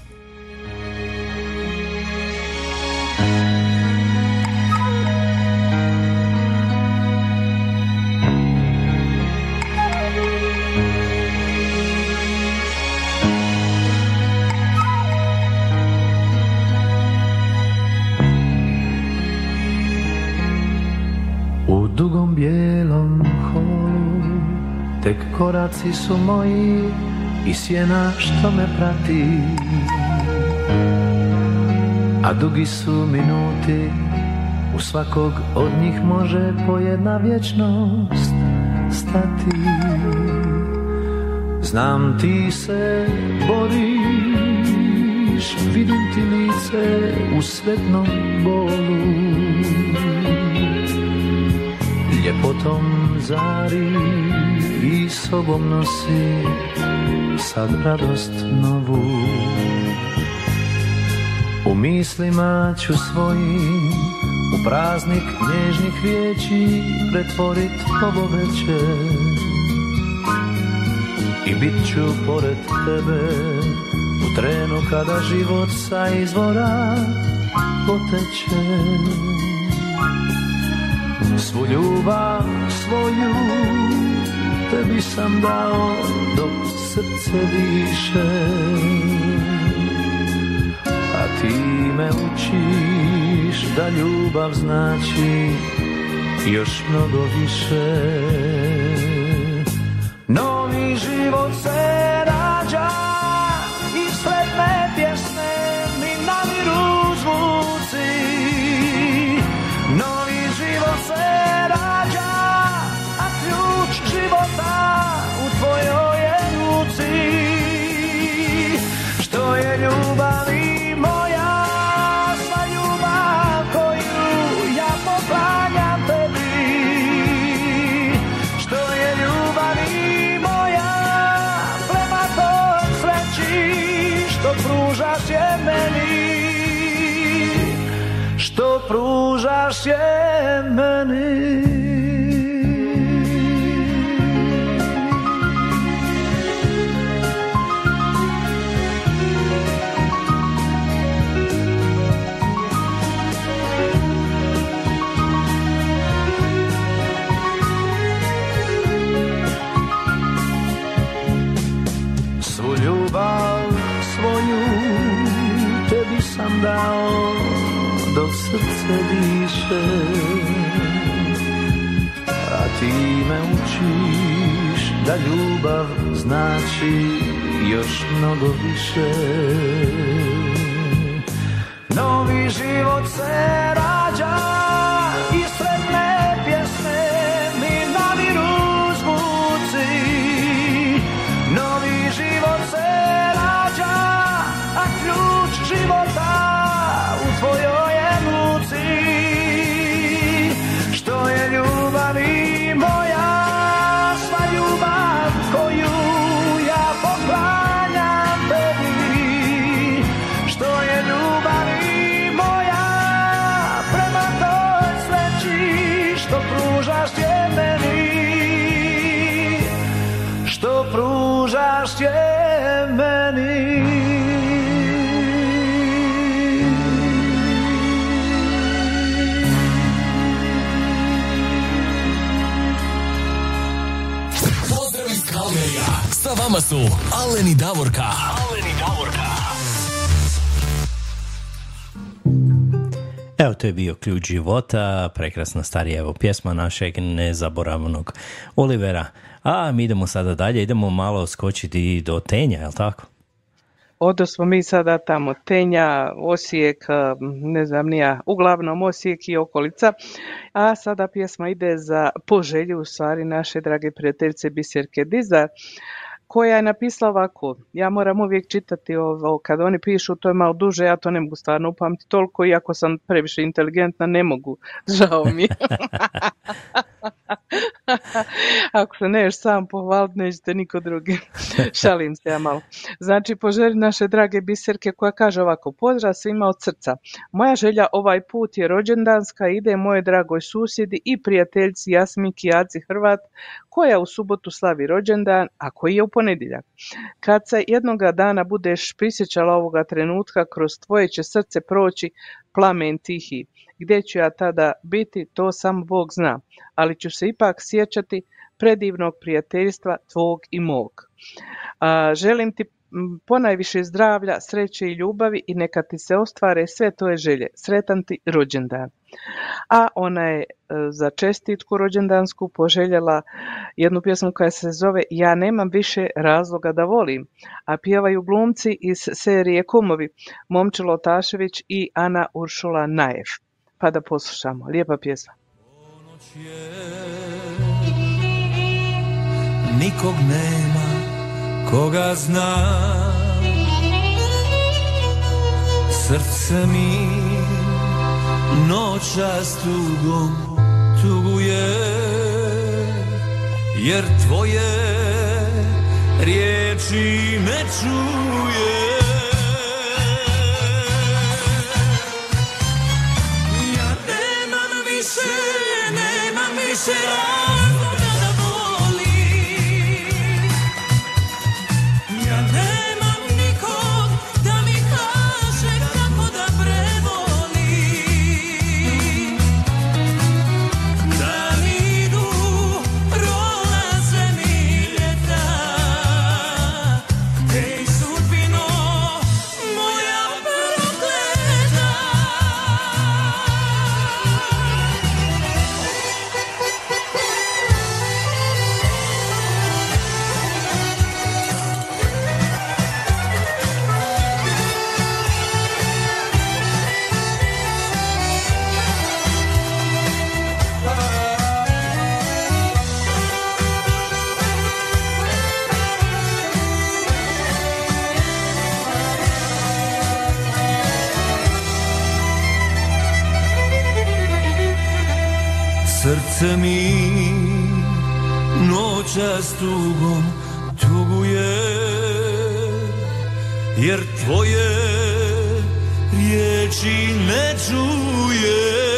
Tek koraci su moji I sjena što me prati. A dugi su minuti U svakog od njih može po jedna vječnost stati. Znam ti se boriš Vidim ti lice u sretnom bolu. Ljepotom zari i sobom nosi sad radost novu. U mislima ću svojim u praznik nježnih riječi pretvorit ovo večer I bit ću pored tebe u trenu kada život sa izvora poteče. Svu ljubav svoju tebi sam dao dok srce diše A ti me učiš da ljubav znači još mnogo više srce diše A ti me učiš da ljubav znači još mnogo više. Novi život se vama su Aleni Davorka. Aleni Davorka. Evo, to je bio ključ života, prekrasna starija evo pjesma našeg nezaboravnog Olivera. A mi idemo sada dalje, idemo malo skočiti do Tenja, jel tako? Odo smo mi sada tamo Tenja, Osijek, ne znam nija, uglavnom Osijek i okolica. A sada pjesma ide za poželju u stvari naše drage prijateljice Biserke Dizar koja je napisala ovako, ja moram uvijek čitati ovo, kad oni pišu to je malo duže, ja to ne mogu stvarno upamtiti toliko, iako sam previše inteligentna, ne mogu, <laughs> žao mi je. <laughs> Ako se ne sam pohvaliti, nećete niko drugi. <laughs> Šalim se ja malo. Znači, poželji naše drage biserke koja kaže ovako, pozdrav svima od srca. Moja želja ovaj put je rođendanska, ide moje dragoj susjedi i prijateljci Jasmiki Aci Hrvat, koja u subotu slavi rođendan, a koji je u ponedjeljak. Kad se jednoga dana budeš prisjećala ovoga trenutka, kroz tvoje će srce proći plamen tihi. Gdje ću ja tada biti, to samo Bog zna, ali ću se ipak sjećati predivnog prijateljstva tvog i mog. A, želim ti ponajviše zdravlja, sreće i ljubavi i neka ti se ostvare sve tvoje želje. Sretan ti rođendan. A ona je e, za čestitku rođendansku poželjela jednu pjesmu koja se zove Ja nemam više razloga da volim, a pjevaju glumci iz serije Kumovi, Momčilo Tašević i Ana Uršula Najev. Pa da poslušamo. Lijepa pjesma. nikog nema koga zna Srce mi noćas tugom tuguje Jer tvoje riječi ne čuje. Ja nemam više, nemam više Srce mi noćas tugom tuguje jer tvoje riječi ne čuje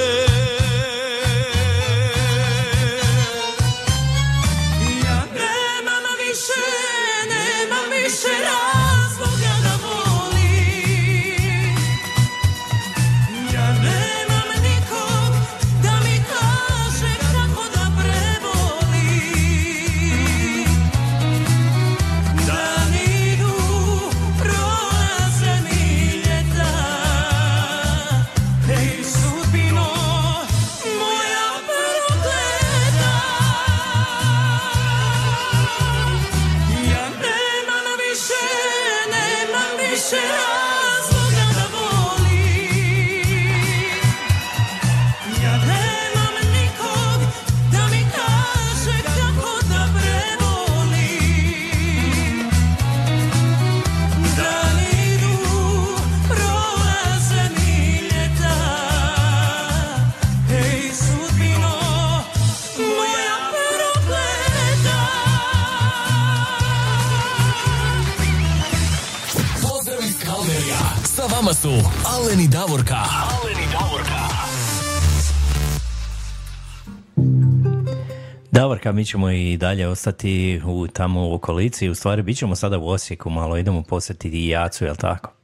Aleni Davorka. Aleni Davorka. Davorka, mi ćemo i dalje ostati u, tamo u okolici, u stvari bit ćemo sada u Osijeku malo, idemo posjetiti i Jacu, jel tako?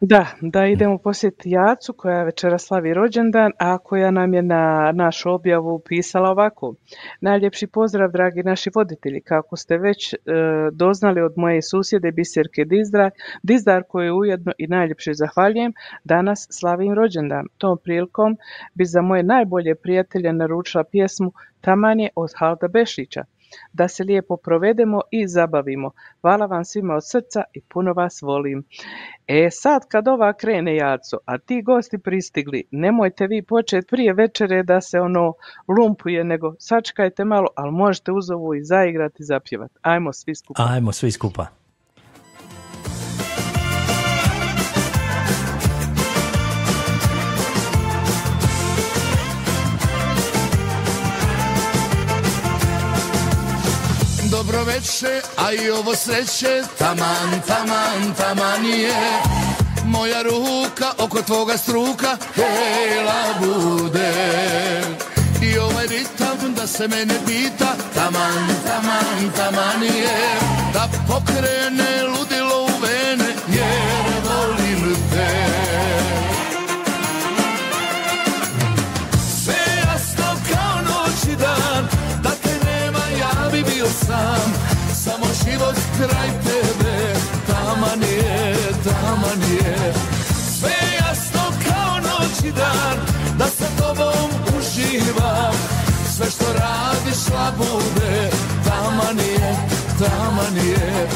Da, da idemo posjetiti Jacu koja večera slavi rođendan, a koja nam je na našu objavu pisala ovako. Najljepši pozdrav, dragi naši voditelji, kako ste već e, doznali od moje susjede Biserke Dizdar, Dizdar koju ujedno i najljepše zahvaljujem, danas slavim rođendan. Tom prilikom bi za moje najbolje prijatelje naručila pjesmu Tamanje od Halda Bešića. Da se lijepo provedemo i zabavimo. Hvala vam svima od srca i puno vas volim. E sad kad ova krene jaco, a ti gosti pristigli, nemojte vi početi prije večere da se ono lumpuje, nego sačekajte malo, ali možete uz ovu i zaigrati i zapjevati. Ajmo svi skupa. Ajmo svi skupa. Veče, a i ovo sreće Taman, taman, taman je. Moja ruka oko tvoga struka Hela bude. I ovaj ritam da se mene pita Taman, taman, taman je. Da pokrene ludilo život kraj tebe. Taman je, taman je Sve jasno kao noć i dan Da sa tobom uživam. Sve što radiš labude Taman je, taman je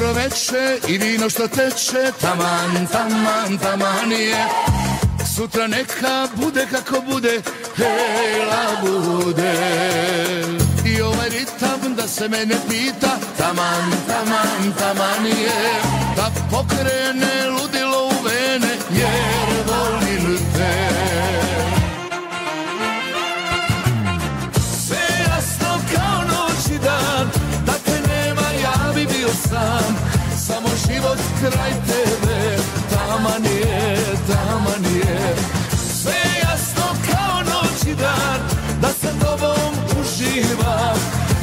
Dobro veče i vino što teče Taman, taman, taman je. Sutra neka bude kako bude Hela bude. I ovaj ritam da se mene pita Taman, taman, taman je. Da pokrene ludilo u vene Jer Samo život kraj tebe. Taman je, taman je Sve jasno kao noć i dan Da sa tobom uživam.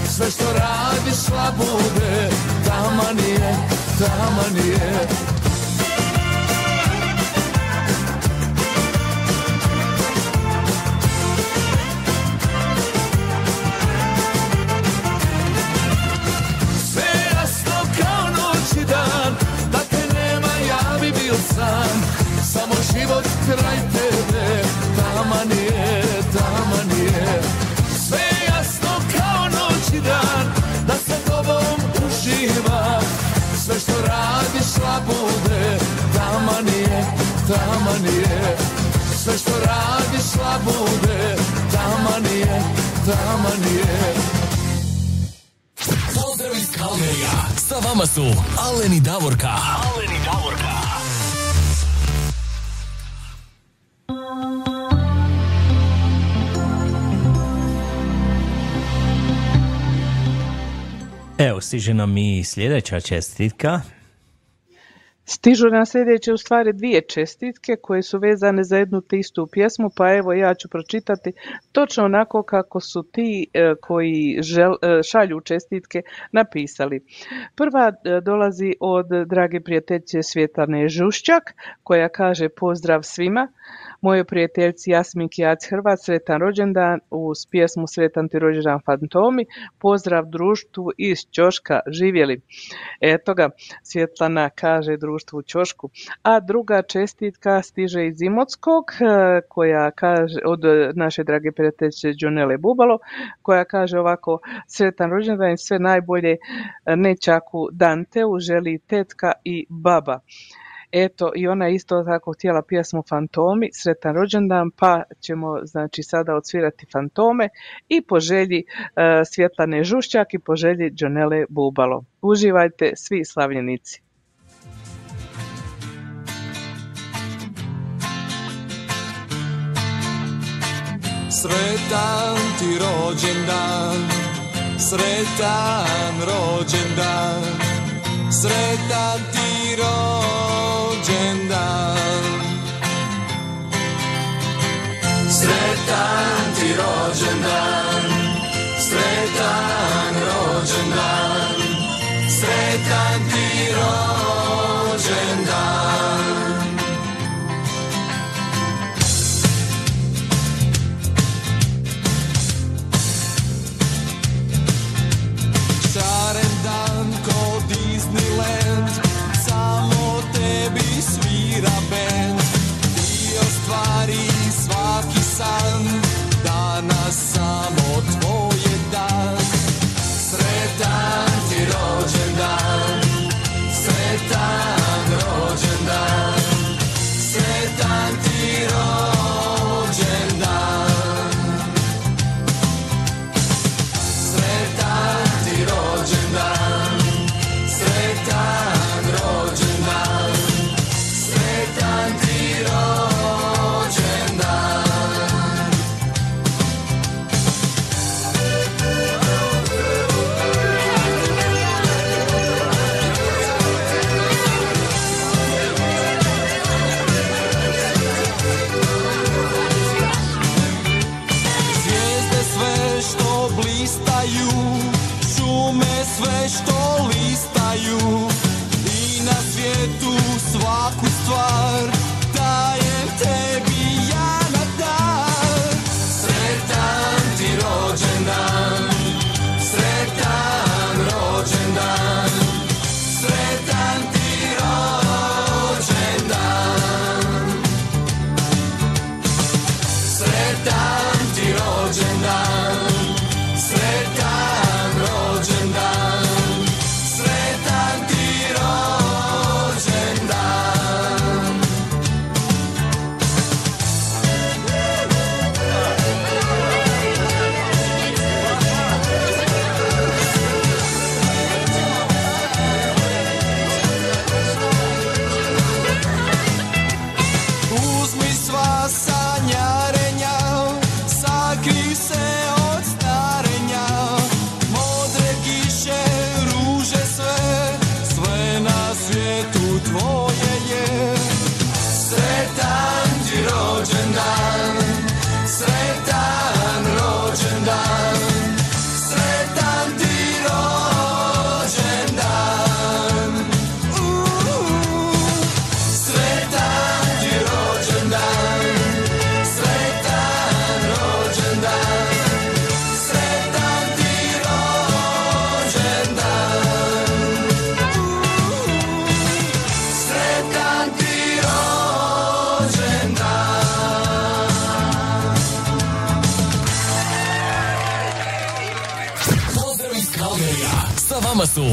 Sve što radiš labude Taman je, taman je taman je Sve što radiš labude Taman je, taman je Pozdrav iz Kalgerija. Sa vama su Alen i Davorka. Alen i Davorka. Evo, stiže nam i sljedeća čestitka. Stižu nam sljedeće u stvari dvije čestitke koje su vezane za jednu te istu pjesmu, pa evo ja ću pročitati točno onako kako su ti e, koji žel, e, šalju čestitke napisali. Prva e, dolazi od drage prijateljice Svjetane Žušćak koja kaže pozdrav svima. Mojoj prijateljici Jasmin Kijac Hrvat, sretan rođendan uz pjesmu Sretan ti rođendan fantomi. Pozdrav društvu iz Ćoška, živjeli. Eto ga, Svjetlana kaže društvu u Ćošku. A druga čestitka stiže iz Imotskog, e, koja kaže, od naše drage prijateljice Džonele Bubalo, koja kaže ovako, sretan rođendan i sve najbolje e, Nečaku Danteu želi tetka i baba. Eto, i ona je isto tako htjela pjesmu Fantomi, sretan rođendan, pa ćemo znači sada odsvirati Fantome i po želji e, Svjetlane Žušćak i po želji Džonele Bubalo. Uživajte svi slavljenici. Sretan ti rođendan, sretan rođendan, sretan ti rođendan. Sretan ti rođendan, sretan rođendan, sretan ti rođendan.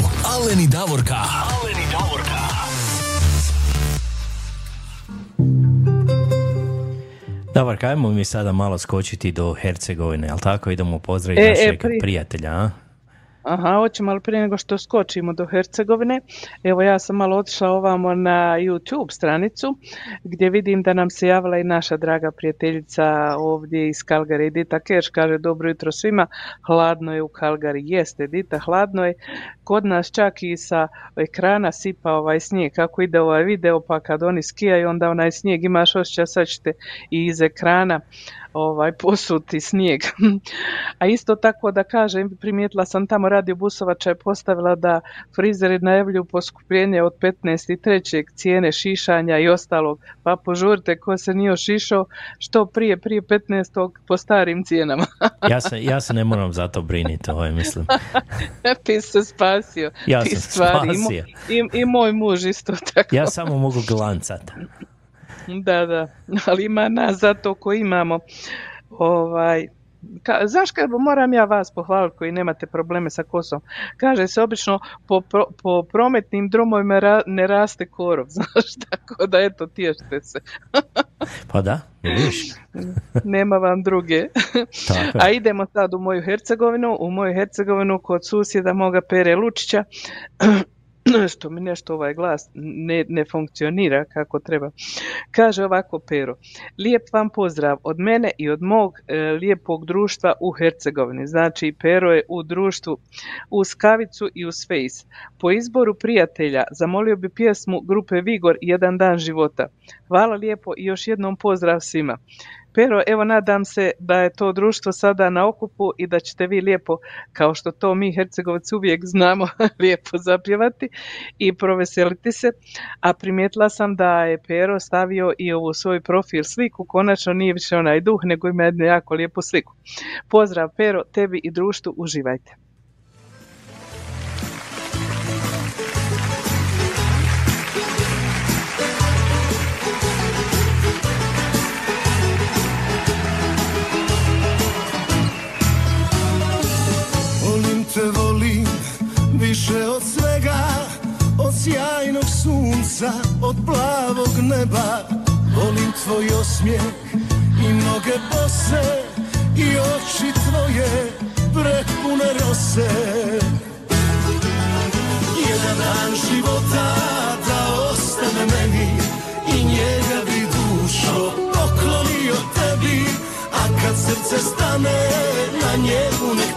Vama su Alen i Davorka. Alen i Davorka. Dobar, kajmo mi sada malo skočiti do Hercegovine, jel tako? Idemo pozdraviti E, e, našeg pri- prijatelja, a? Aha, hoćemo ali prije nego što skočimo do Hercegovine, evo ja sam malo otišla ovamo na YouTube stranicu gdje vidim da nam se javila i naša draga prijateljica ovdje iz Kalgari, Edita Keš, kaže dobro jutro svima, hladno je u Kalgari, jeste Edita, hladno je, kod nas čak i sa ekrana sipa ovaj snijeg, kako ide ovaj video, pa kad oni skijaju onda onaj snijeg imaš osjećaj, sad ćete i iz ekrana ovaj posuti snijeg. <laughs> A isto tako da kažem, primijetila sam tamo radio Busovača je postavila da frizeri najavljuju poskupljenje od 15.3. cijene šišanja i ostalog, pa požurite ko se nije ošišao što prije, prije 15. po starim cijenama. <laughs> Ja se, ja se ne moram za to briniti, ovaj, mislim. <laughs> Ti se spasio. Ja Ti sam stvari. I mo- spasio. I, I moj muž isto tako. Ja samo mogu glancat. Da, da, ali ima nas zato koji imamo ovaj Ka, znaš kad moram ja vas pohvaliti koji nemate probleme sa kosom. Kaže se obično po, pro- po prometnim dromovima ra- ne raste korov, <laughs> znaš, tako da eto tješte se. <laughs> Pa da, vidiš? Nema vam druge. <laughs> Tako A idemo sad u moju Hercegovinu, u moju Hercegovinu kod susjeda moga Pere Lučića, <clears throat> <clears throat> što mi nešto ovaj glas ne, ne funkcionira kako treba. Kaže ovako Pero, lijep vam pozdrav od mene i od mog e, lijepog društva u Hercegovini. Znači Pero je u društvu uz Kavicu i uz Face. Po izboru prijatelja zamolio bi pjesmu grupe Vigor Jedan dan života. Hvala lijepo i još jednom pozdrav svima. Pero, evo nadam se da je to društvo sada na okupu i da ćete vi lijepo, kao što to mi Hercegovci uvijek znamo, <laughs> lijepo zapjevati i proveseliti se. A primijetila sam da je Pero stavio i ovu svoj profil sliku, konačno nije više onaj duh, nego ima jednu jako lijepu sliku. Pozdrav Pero, tebi i društvu, uživajte. Više od svega Od sjajnog sunca, od plavog neba. Volim tvoj osmijeh i noge bose I oči tvoje prepune rose. Jedan dan života da ostane meni I njega bi dušo poklonio tebi A kad srce stane na njegu nek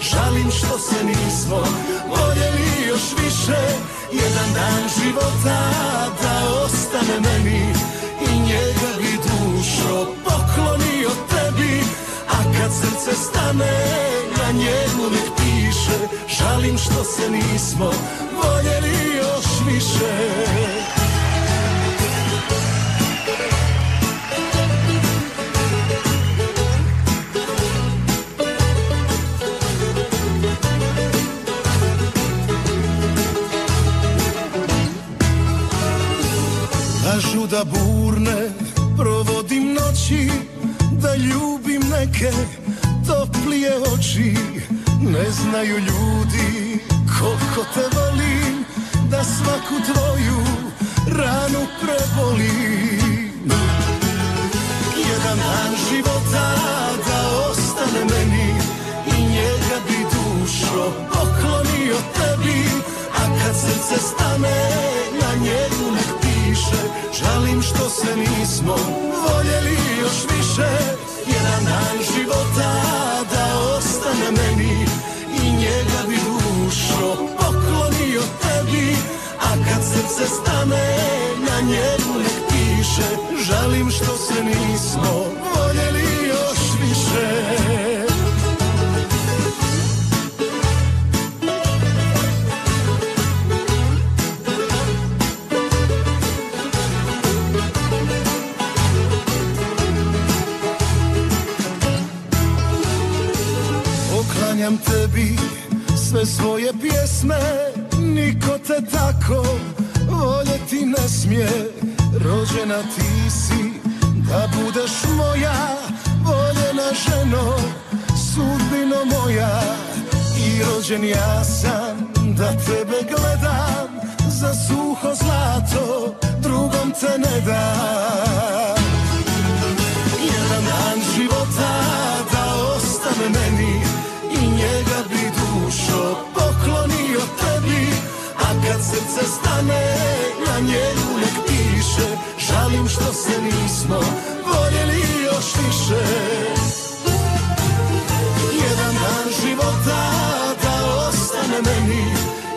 Žalim što se nismo voljeli još više. Jedan dan života da ostane meni. I njega bi dušo poklonio tebi. A kad srce stane na njegu nek piše. Žalim što se nismo voljeli još više Kažu da burne provodim noći Da ljubim neke toplije oči. Ne znaju ljudi koliko te volim Da svaku tvoju ranu prebolim. Jedan dan života da ostane meni I njega bi dušo poklonio tebi A kad srce stane na piše Žalim što se nismo voljeli još više. Jedan dan života da ostane meni I njega bi dušo poklonio tebi. A kad srce stane na njegu nek piše. Žalim što se nismo voljeli još više sve svoje pjesme Niko te tako voljeti ne smije. Rođena ti si da budeš moja Voljena ženo, sudbino moja. I rođen ja sam da tebe gledam Za suho zlato drugom te ne dam kad srce stane na njegu nek piše. Žalim što se nismo voljeli još više. Jedan dan života da ostane meni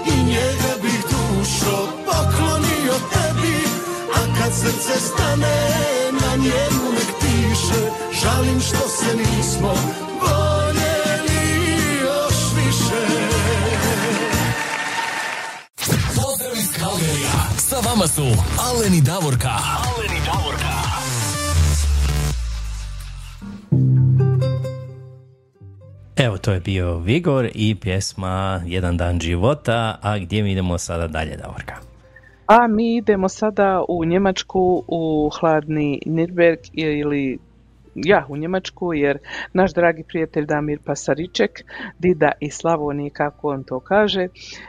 i njega bih dušo poklonio tebi. A kad srce stane na njemu nek piše. Žalim što se nismo voljeli Kalgerija. Sa vama su Alen i Davorka. Alen i Davorka. Evo, to je bio Vigor i pjesma Jedan dan života, a gdje mi idemo sada dalje, Davorka? A mi idemo sada u Njemačku u hladni Nürnberg ili ja u Njemačku jer naš dragi prijatelj Damir Pasariček, Dida iz Slavonije kako on to kaže,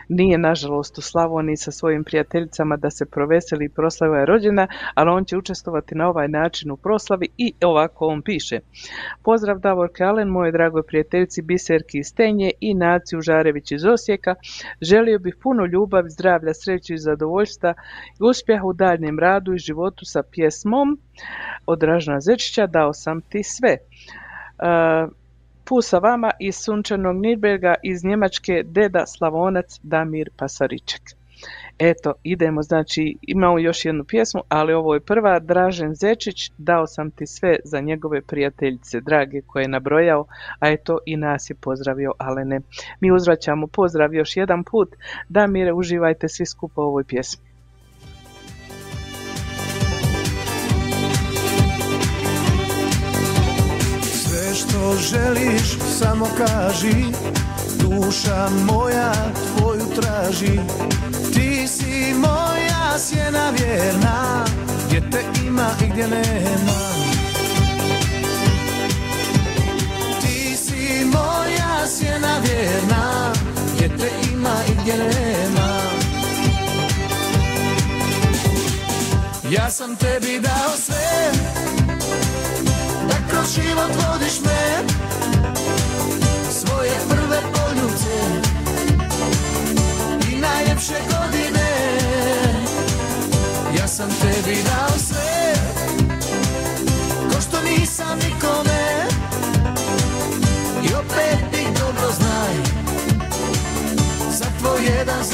nije nažalost u Slavoniji sa svojim prijateljicama da se proveseli i proslava je rođena, ali on će učestvovati na ovaj način u proslavi i ovako on piše. Pozdrav Davor Kalen, moje dragoj prijateljici Biserki iz Tenje i Naciju Žarević iz Osijeka. Želio bih puno ljubavi, zdravlja, sreću i zadovoljstva i uspjeha u daljnjem radu i životu sa pjesmom od Dražna Zečića Dao sam ti sve. E, Pusa vama iz sunčanog Nirberga iz Njemačke Deda Slavonac Damir Pasariček. Eto, idemo, znači imamo još jednu pjesmu, ali ovo je prva, Dražen Zečić, dao sam ti sve za njegove prijateljice, drage, koje je nabrojao, a eto i nas je pozdravio Alene. Mi uzvraćamo pozdrav još jedan put, Damire, uživajte svi skupa u ovoj pjesmi. Što želiš samo kaži. Duša moja tvoju traži. Ti si moja sjena vjerna Gdje te ima i gdje nema. Ti si moja sjena vjerna Gdje te ima i gdje nema. Ja sam tebi dao sve kroz život vodiš me. Svoje prve poljubce I najljepše godine. Ja sam tebi dao sve Ko što nisam nikome. I opet ti dobro znaj Za tvoj jedan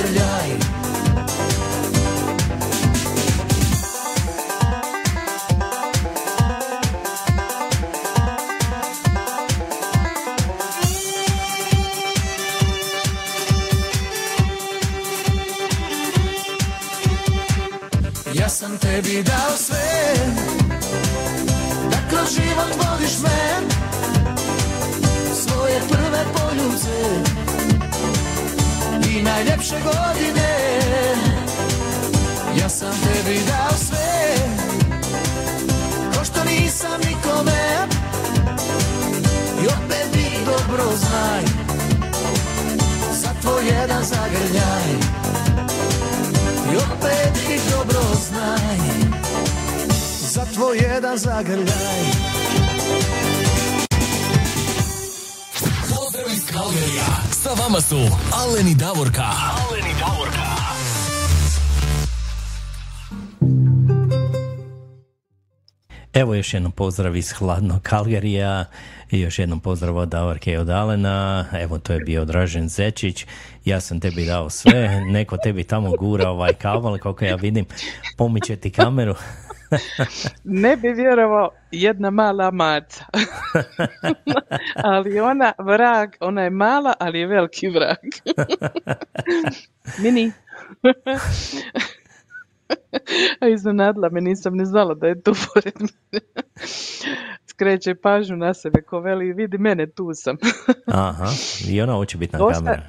jedan zagrljaj Ja sam tebi Najljepše godine. Ja sam tebi dao sve Ko što nisam nikome. I opet ti dobro znaj Za tvoj jedan zagrljaj. I opet ti dobro znaj Za tvoj jedan zagrljaj. Pozdrav iz Kalgarija. Sa vama su Aleni Davorka. Aleni Davorka. Evo još jednom pozdrav iz hladnog Kalgarija i još jednom pozdrav od Davorke i od Alena. Evo to je bio Dražen Zečić. Ja sam tebi dao sve. Neko tebi tamo gura ovaj kabel, koliko ja vidim. Pomiče ti kameru. Ne bi vjerovao jedna mala maca. <laughs> ali ona vrag, ona je mala, ali je veliki vrag. Mini. A iznenadila me, nisam ni znala da je tu pored mene. Skreće pažnju na sebe, ko veli, vidi mene, tu sam. Aha, i ona hoće biti na kameru.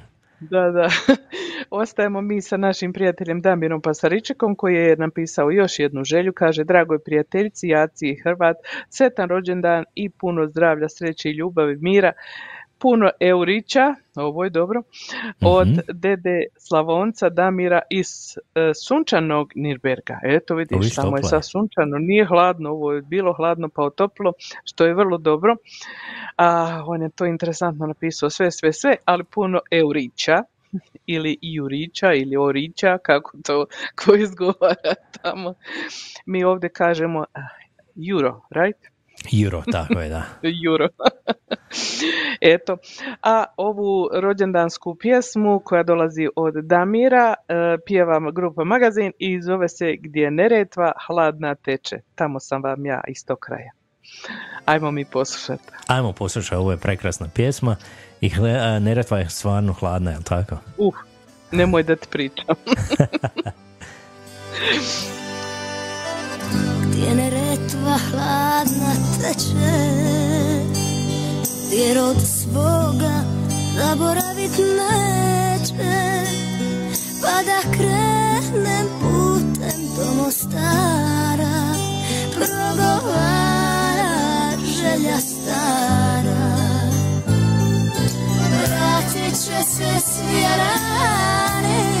Da, da. <laughs> Ostajemo mi sa našim prijateljem Damirom Pasaričikom koji je napisao još jednu želju. Kaže, dragoj prijateljici, Jaci i Hrvat, sretan rođendan i puno zdravlja, sreće i ljubavi, mira. Puno eurića, ovo je dobro, od dede Slavonca Damira iz e, sunčanog Nirberga. Eto vidiš, tamo je sad sunčano, nije hladno, ovo je bilo hladno pa otoplo, što je vrlo dobro. A on je to interesantno napisao sve, sve, sve, ali puno eurića <laughs> ili jurića ili orića, kako to ko izgovara tamo. Mi ovdje kažemo euro, right? Euro, tako je, da. <laughs> Euro. <laughs> Eto, a ovu rođendansku pjesmu koja dolazi od Damira e, pjeva grupa Magazin i zove se Gdje Neretva hladna teče. Tamo sam vam ja iz tog kraja. Ajmo mi poslušati. Ajmo poslušaj, ovo je prekrasna pjesma i hle, a, Neretva je stvarno hladna, jel tako? Uh, nemoj da ti pričam. <laughs> Gdje neretva hladna teče Gdje rod svoga zaboravit neće. Pa da krenem putem do Mostara Progovara želja stara. Vratit će se svi rani,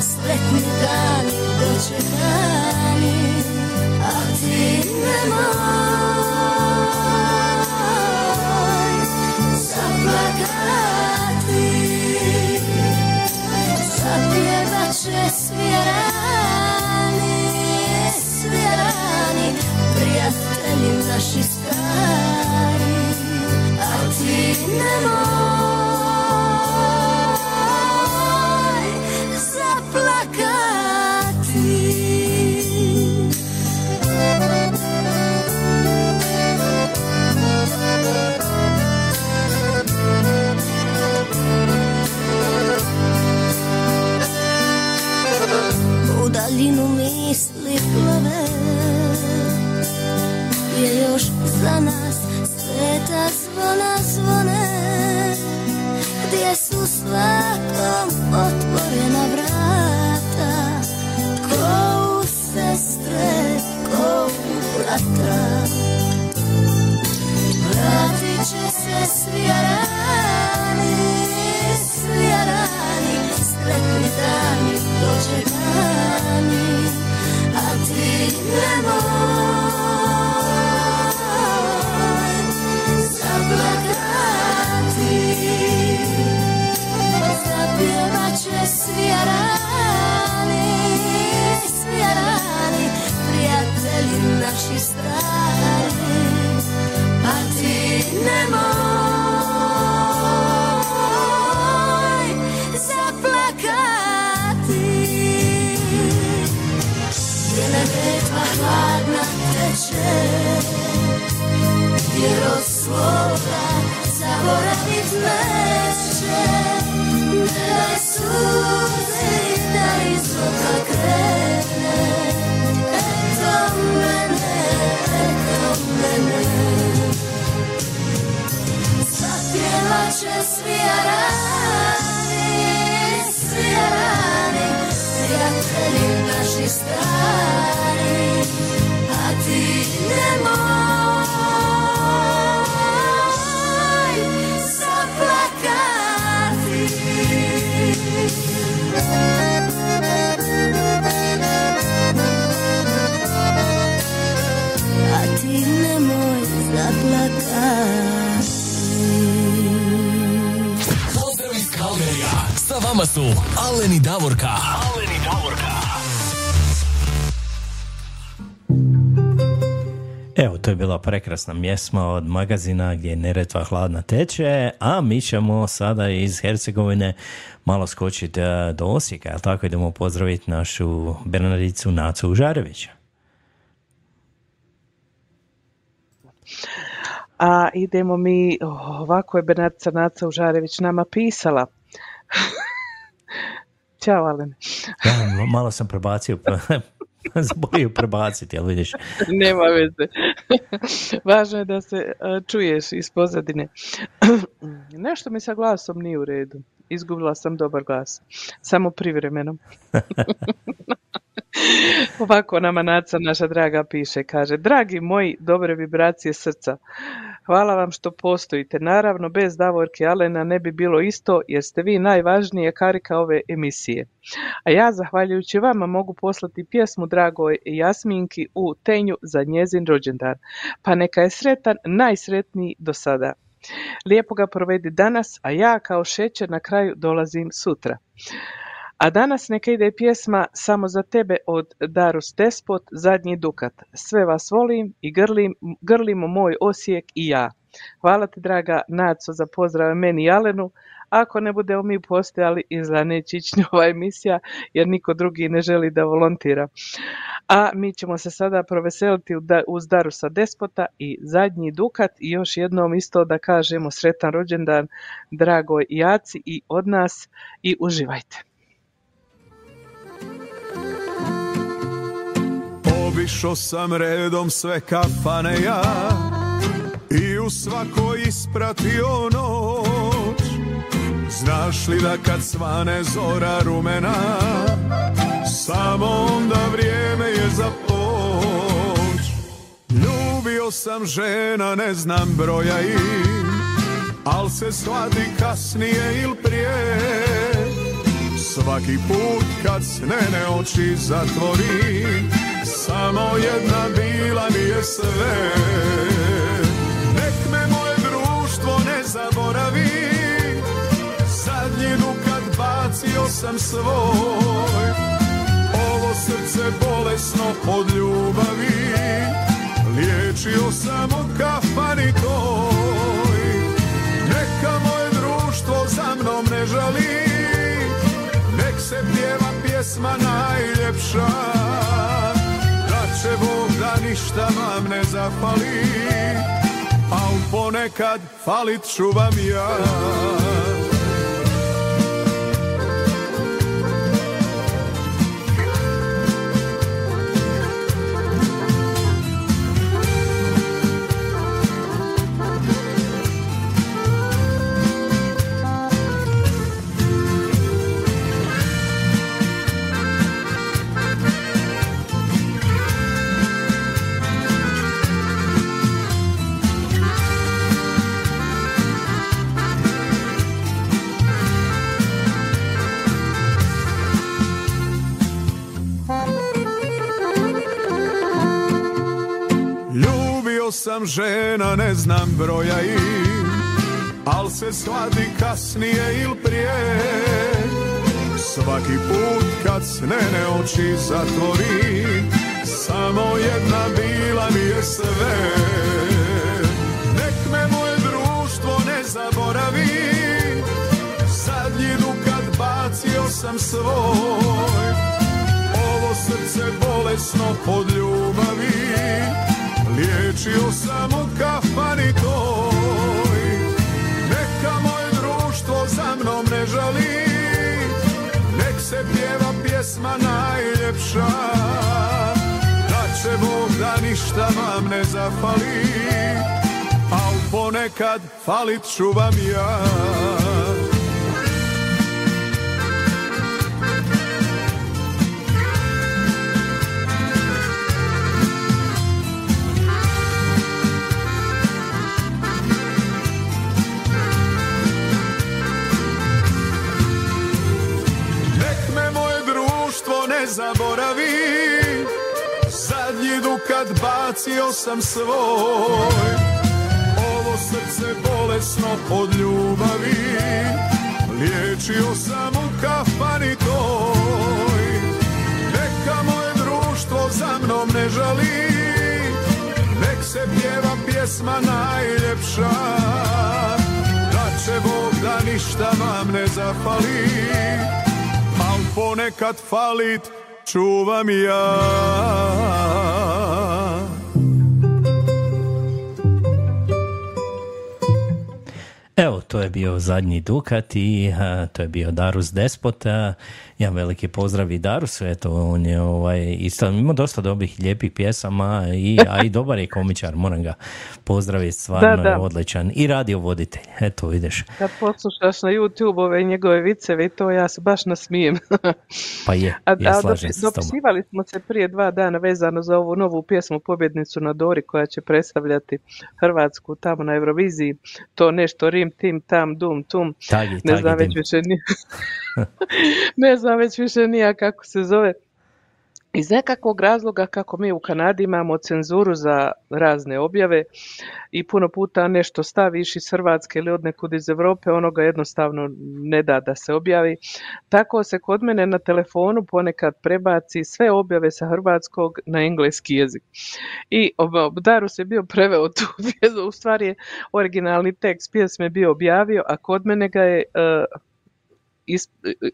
sretni dani dočekani, naši stari, a ti nemoj U daljinu misli plove Gdje još za nas sveta zvona zvone. Gdje su svakom otvorena vrata? Ko u sestre, ko u bratra Vratit će se svi rani, dočekání a ty nemoj zaplakatý zapievače sviarany sviarany priateli naši stráli a ty nemoj teče Gdje rod svoga zaboravit neće. Ne daj suzi da iz oka krene Eto mene, eto mene. Zapjevat će svi rani, svi rani, prijatelji naši stari, Pozdrav iz Kalderija, sa vama su Aleni Davorka. Aleni je bila prekrasna mjesma od magazina gdje Neretva hladna teče, a mi ćemo sada iz Hercegovine malo skočiti eh, do Osijeka, jel tako idemo pozdraviti našu Bernardicu Nacu Užarevića. A idemo mi, ovako je Bernardica Naca Užarević nama pisala. <laughs> Ćao, Alen. Ja, malo sam prebacio, <laughs> zaboravio prebaciti, jel vidiš? Nema veze. <laughs> Važno je da se a, čuješ iz pozadine. <clears throat> Nešto mi sa glasom nije u redu. Izgubila sam dobar glas. Samo privremeno. <laughs> Ovako nama Naca, naša draga, piše, kaže, dragi moji, dobre vibracije srca, hvala vam što postojite. Naravno, bez Davorke Alena ne bi bilo isto, jer ste vi najvažnije karika ove emisije. A ja, zahvaljujući vama, mogu poslati pjesmu dragoj Jasminki u Tenju za njezin rođendan. Pa neka je sretan, najsretniji do sada. Lijepo ga provedi danas, a ja kao šećer na kraju dolazim sutra. A danas neka ide pjesma Samo za tebe od Darus Despot, Zadnji Dukat. Sve vas volim i grlim, grlimo moj Osijek i ja. Hvala ti draga Naco za pozdrave meni i Alenu. Ako ne budemo mi postojali, izla neće ići <laughs> ova emisija, jer niko drugi ne želi da volontira. A mi ćemo se sada proveseliti uz Darusa Despota i Zadnji Dukat i još jednom isto da kažemo sretan rođendan dragoj Jaci i od nas i uživajte. Obišao sam redom sve kafane ja I u svakoj ispratio noć. Znaš li da kad svane zora rumena Samo onda vrijeme je za poć. Ljubio sam žena, ne znam broja im Al se shvati kasnije il prije. Svaki put kad snene oči zatvori Samo jedna bila mi je sve. Nek me moje društvo ne zaboravi. Zadnji dukat bacio sam svoj. Ovo srce bolesno od ljubavi. Liječio sam u kafani toj. Neka moje društvo za mnom ne žali. Nek se pjeva pjesma najljepša ništa vam ne zapali Al ponekad falit ću vam ja sam žena, ne znam broja im Al se shvati kasnije il prije. Svaki put kad snene oči zatvori Samo jedna bila mi je sve. Nek me moje društvo ne zaboravi Zadnji dukat bacio sam svoj. Ovo srce bolesno od ljubavi Liječio sam u kafani toj. Neka moje društvo za mnom ne žali Nek se pjeva pjesma najljepša. Da će Bog da ništa vam ne zafali. Al ponekad falit ću vam ja zaboravi. Zadnji dukat bacio sam svoj. Ovo srce bolesno od ljubavi. Učio sam u kafani toj. Neka moje društvo za mnom ne žali. Nek se pjeva pjesma najljepša. Da će Bog da ništa vam ne zafali. Al ponekad falit čuvam ja Evo, to je bio zadnji Dukat i a, to je bio Darus Despot. A, ja veliki pozdrav i Darusu, eto, on je ovaj, isto, ima dosta dobrih, lijepih pjesama, i, a i dobar je komičar, moram ga pozdraviti, stvarno Da, da. je odličan. I radio voditelj, eto, vidiš, Kad poslušaš na YouTube ove njegove viceve i to, ja se baš nasmijem. <laughs> pa je, A, ja a slažem dopi- se dopisivali smo se prije dva dana vezano za ovu novu pjesmu Pobjednicu na Dori koja će predstavljati Hrvatsku tamo na Euroviziji. To nešto rim, tim, tam, dum, tum. Tagi, Ne tagi, znam već više ni... <laughs> <laughs> ne znam već više nija kako se zove. Iz nekakvog razloga kako mi u Kanadi imamo cenzuru za razne objave i puno puta nešto staviš iz Hrvatske ili od nekud iz Europe, ono ga jednostavno ne da da se objavi. Tako se kod mene na telefonu ponekad prebaci sve objave sa hrvatskog na engleski jezik. I ovo, Darus je bio preveo tu pjesmu, <laughs> u stvari je originalni tekst pjesme bio objavio, a kod mene ga je e, is-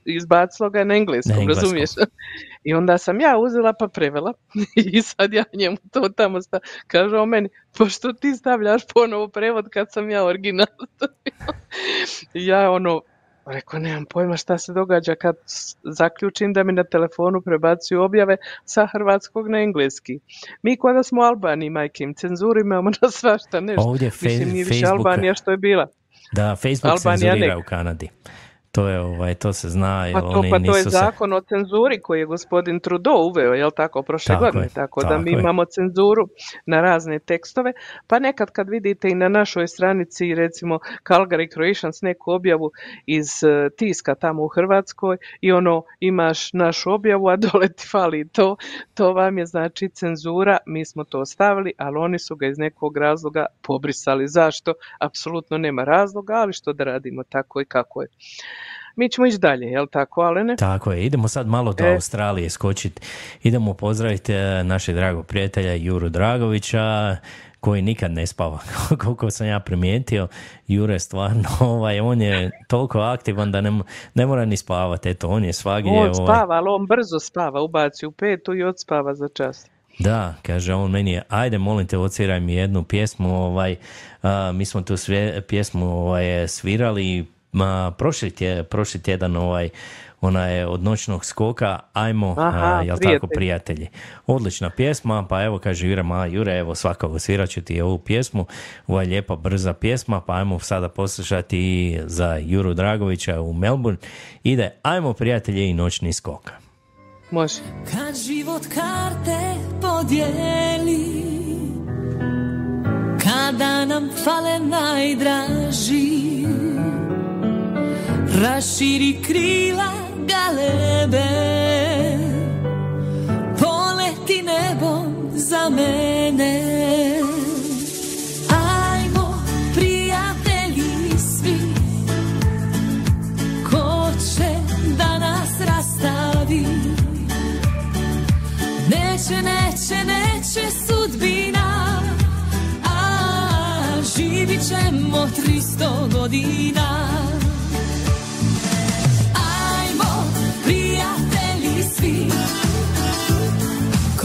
izbacilo ga na engleskom, Na engleskom. razumiješ? I onda sam ja uzela pa prevela <laughs> i sad ja njemu to tamo sta, kaže on meni, pa što ti stavljaš ponovo prevod kad sam ja original stavio?" <laughs> I ja ono, rekao, nemam pojma šta se događa kad zaključim da mi na telefonu prebacuju objave sa hrvatskog na engleski. Mi kod da smo u Albaniji, majke im, cenzuru imamo na svašta nešto. Ovdje fe- Mislim, nije više Facebook- Albanija što je bila. Da, Facebook Albanija cenzurira ne. u Kanadi. To je, ovaj, to se zna. Pa to, oni pa to je nisu se- zakon o cenzuri koji je gospodin Trudeau uveo, jel tako, prošle Tako godine. je, Tako da tako mi je. imamo cenzuru na razne tekstove. Pa nekad kad vidite i na našoj stranici recimo Calgary Croatians neku objavu iz eh, tiska tamo u Hrvatskoj i ono imaš našu objavu, a <laughs> dole ti fali to, to vam je znači cenzura, mi smo to stavili, ali oni su ga iz nekog razloga pobrisali. Zašto? Apsolutno nema razloga, ali što da radimo tako i kako je. Mi ćemo ići dalje, jel tako, Alene? Tako je, idemo sad malo do E. Australije skočiti. Idemo pozdraviti e, našeg dragog prijatelja Juru Dragovića, koji nikad ne spava, <laughs> koliko sam ja primijetio. Jure stvarno, <laughs> ovaj, on je toliko aktivan da ne, ne mora ni spavati. Eto, on je svagdje. On ovaj, spava, ali on brzo spava, ubaci u petu i odspava za čas. Da, kaže on meni, je, ajde molim te odsviraj mi jednu pjesmu, ovaj, a, mi smo tu sve, pjesmu ovaj, svirali, ma, prošli, tje, prošli tjedan ovaj, ona je od noćnog skoka, ajmo, Aha, a, jel tako, prijatelji. prijatelji. Odlična pjesma, pa evo kaže Jure, ma Jure, evo svakako svirat ću ti ovu pjesmu, ova je lijepa brza pjesma, pa ajmo sada poslušati za Juru Dragovića u Melbourne. Ide, ajmo prijatelji i noćni skok. Može. Kad život karte podijeli Kada nam fale najdraži Raširi krila galebe Poleti nebom za mene. Ajmo prijatelji svi Ko će da nas rastavi. Neće, neće, neće sudbina A živit ćemo tristo godina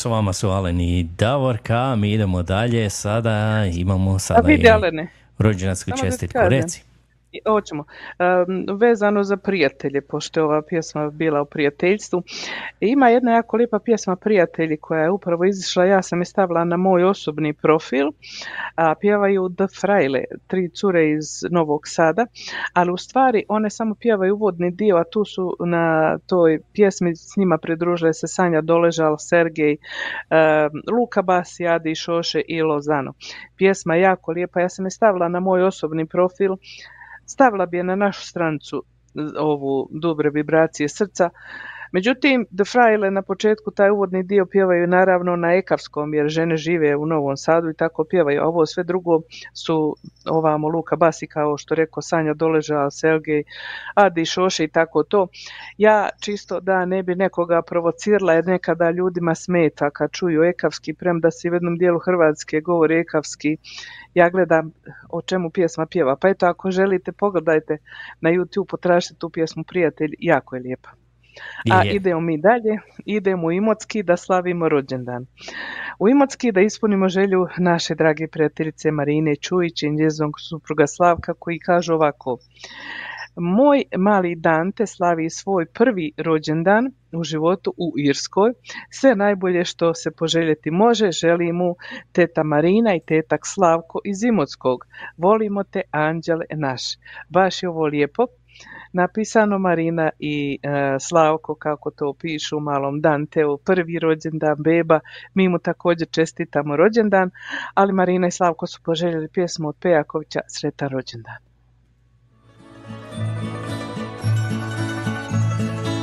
s vama su Alen i Davorka, mi idemo dalje, sada imamo A sada vidi, i rođendansku čestitku, reci. Hoćemo. Um, vezano za prijatelje, pošto je ova pjesma bila o prijateljstvu. Ima jedna jako lijepa pjesma Prijatelji koja je upravo izišla, ja sam je stavila na moj osobni profil, a pjevaju The Frajle, tri cure iz Novog Sada, ali u stvari one samo pjevaju uvodni dio, a tu su na toj pjesmi s njima pridružile se Sanja Doležal, Sergej, um, Luka Basi, Adi Šoše i Lozano. Pjesma je jako lijepa, ja sam je stavila na moj osobni profil, stavila bi je na našu strancu z- ovu dobre vibracije srca. Međutim, The Frajle na početku taj uvodni dio pjevaju naravno na ekavskom jer žene žive u Novom Sadu i tako pjevaju. A ovo sve drugo su ovamo Luka Basi kao što rekao Sanja Doleža, Sergej, Adi Šoše i tako to. Ja čisto da ne bi nekoga provocirala jer nekada ljudima smeta kad čuju ekavski, premda se u jednom dijelu Hrvatske govori ekavski, ja gledam o čemu pjesma pjeva. Pa eto, ako želite, pogledajte na YouTube, potražite tu pjesmu Prijatelj, jako je lijepa. A Je. idemo mi dalje, idemo u Imotski da slavimo rođendan. U Imotski da ispunimo želju naše drage prijateljice Marine Čujić i njezinog supruga Slavka koji kažu ovako. Moj mali Dante slavi svoj prvi rođendan u životu u Irskoj. Sve najbolje što se poželjeti može, želi mu teta Marina i tetak Slavko iz Imotskog. Volimo te, anđele naš. Baš je ovo lijepo napisano Marina i e, Slavko kako to pišu u malom Danteu, prvi rođendan beba, mi mu također čestitamo rođendan, ali Marina i Slavko su poželjeli pjesmu od Pejakovića Sretan rođendan.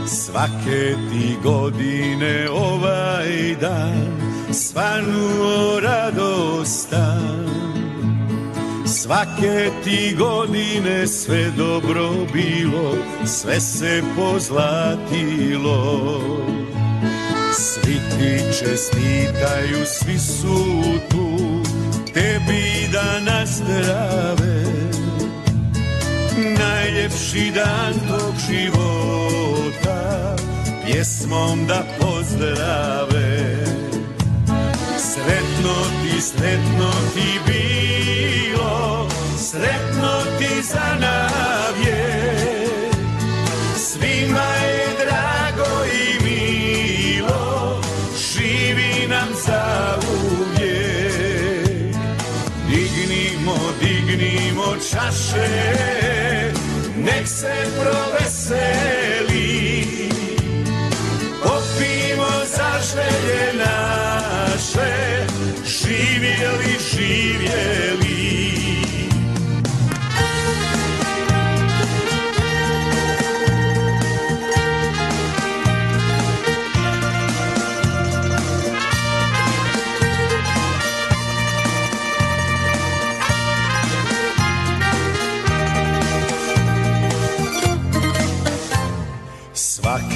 Svake ti godine ovaj dan svanuo radostan Svake ti godine sve dobro bilo, sve se pozlatilo. Svi ti čestitaju, svi su tu, tebi da nazdrave. Najljepši dan tog života pjesmom da pozdrave. Sretno ti sretno ti bilo sretno ti za navje svima je drago i milo. Živi nam za uvijek Dignimo, dignimo čaše, nek se proveseli. Popimo za želje naše,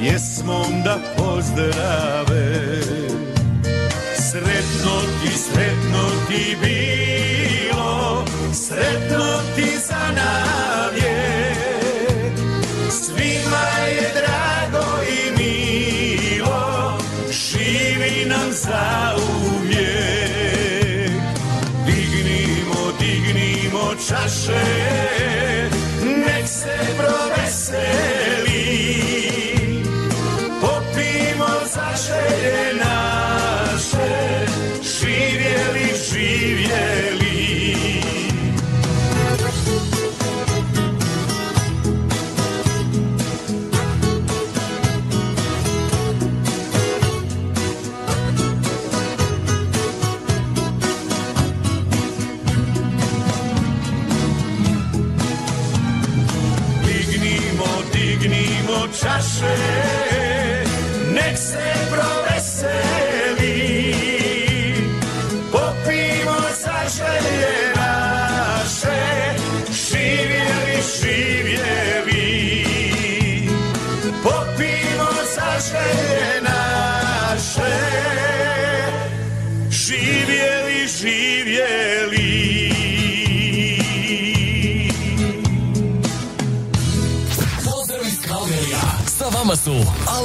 pjesmom da pozdrave. Sretno ti, sretno ti bilo, sretno ti za navje. Svima je drago i milo, živi nam za uvijek Dignimo, dignimo čaše, nek se probe čaše Nek se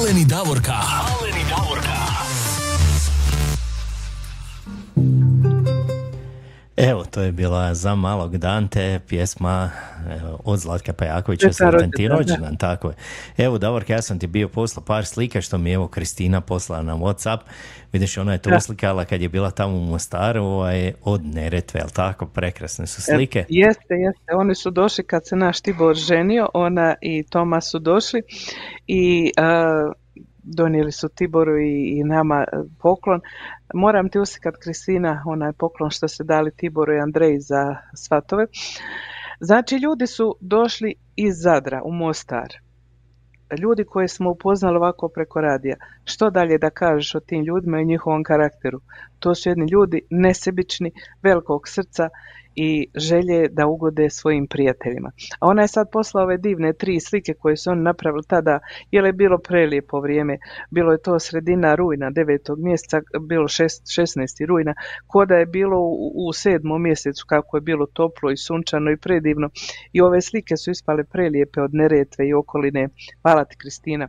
Alen i Davorka. To je bila za malog Dante pjesma od Zlatka Pajakovića, Sretan ti rođendan, tako je. Evo, Davorka, ja sam ti bio poslao par slika što mi je evo Kristina poslala na Whatsapp. Vidiš, ona je to Da. uslikala kad je bila tamo u Mostaru ovaj, od Neretve, jel tako? Prekrasne su slike. E, Jeste, jeste. Oni su došli kad se naš Tibor ženio, ona i Toma su došli i a, donijeli su Tiboru i, i nama e, poklon. Moram ti uslikat Kristina, onaj poklon što se dali Tiboru i Andreji za svatove. Znači, ljudi su došli iz Zadra u Mostar. Ljudi koje smo upoznali ovako preko radija. Što dalje da kažeš o tim ljudima i njihovom karakteru? To su jedni ljudi nesebični, velikog srca i želje da ugode svojim prijateljima. A ona je sad poslala ove divne tri slike koje su oni napravili tada, jer je bilo prelijepo vrijeme. Bilo je to sredina rujna, 9. mjeseca, bilo šest- 16. rujna, ko da je bilo u, u sedmom mjesecu kako je bilo toplo i sunčano i predivno. I ove slike su ispale prelijepe od Neretve i okoline. Hvala ti Kristina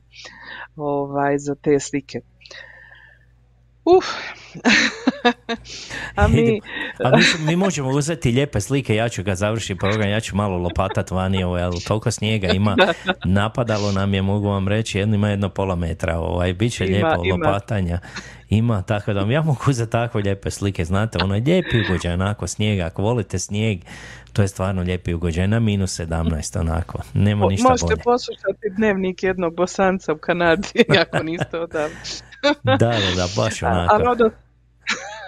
ovaj, za te slike. Uf. <laughs> A mi. A mi, mi možemo uzeti lijepe slike, ja ću ga završiti program, ja ću malo lopatat vani, ovaj, ali toliko snijega ima, <laughs> napadalo nam je, mogu vam reći, jedno ima jedno pola metra, ovaj, bit će Ima, lijepo ima. lopatanja. Ima, tako da ja mogu uzeti takve lijepe slike, znate, ono je lijepi ugođaj, onako snijega, ako volite snijeg, to je stvarno lijepi ugođaj, na minus 17, onako, nema ništa možete bolje. poslušati dnevnik jednog bosanca u Kanadi, <laughs> ako niste odavde. Da, da, da, baš A onako. Rodo,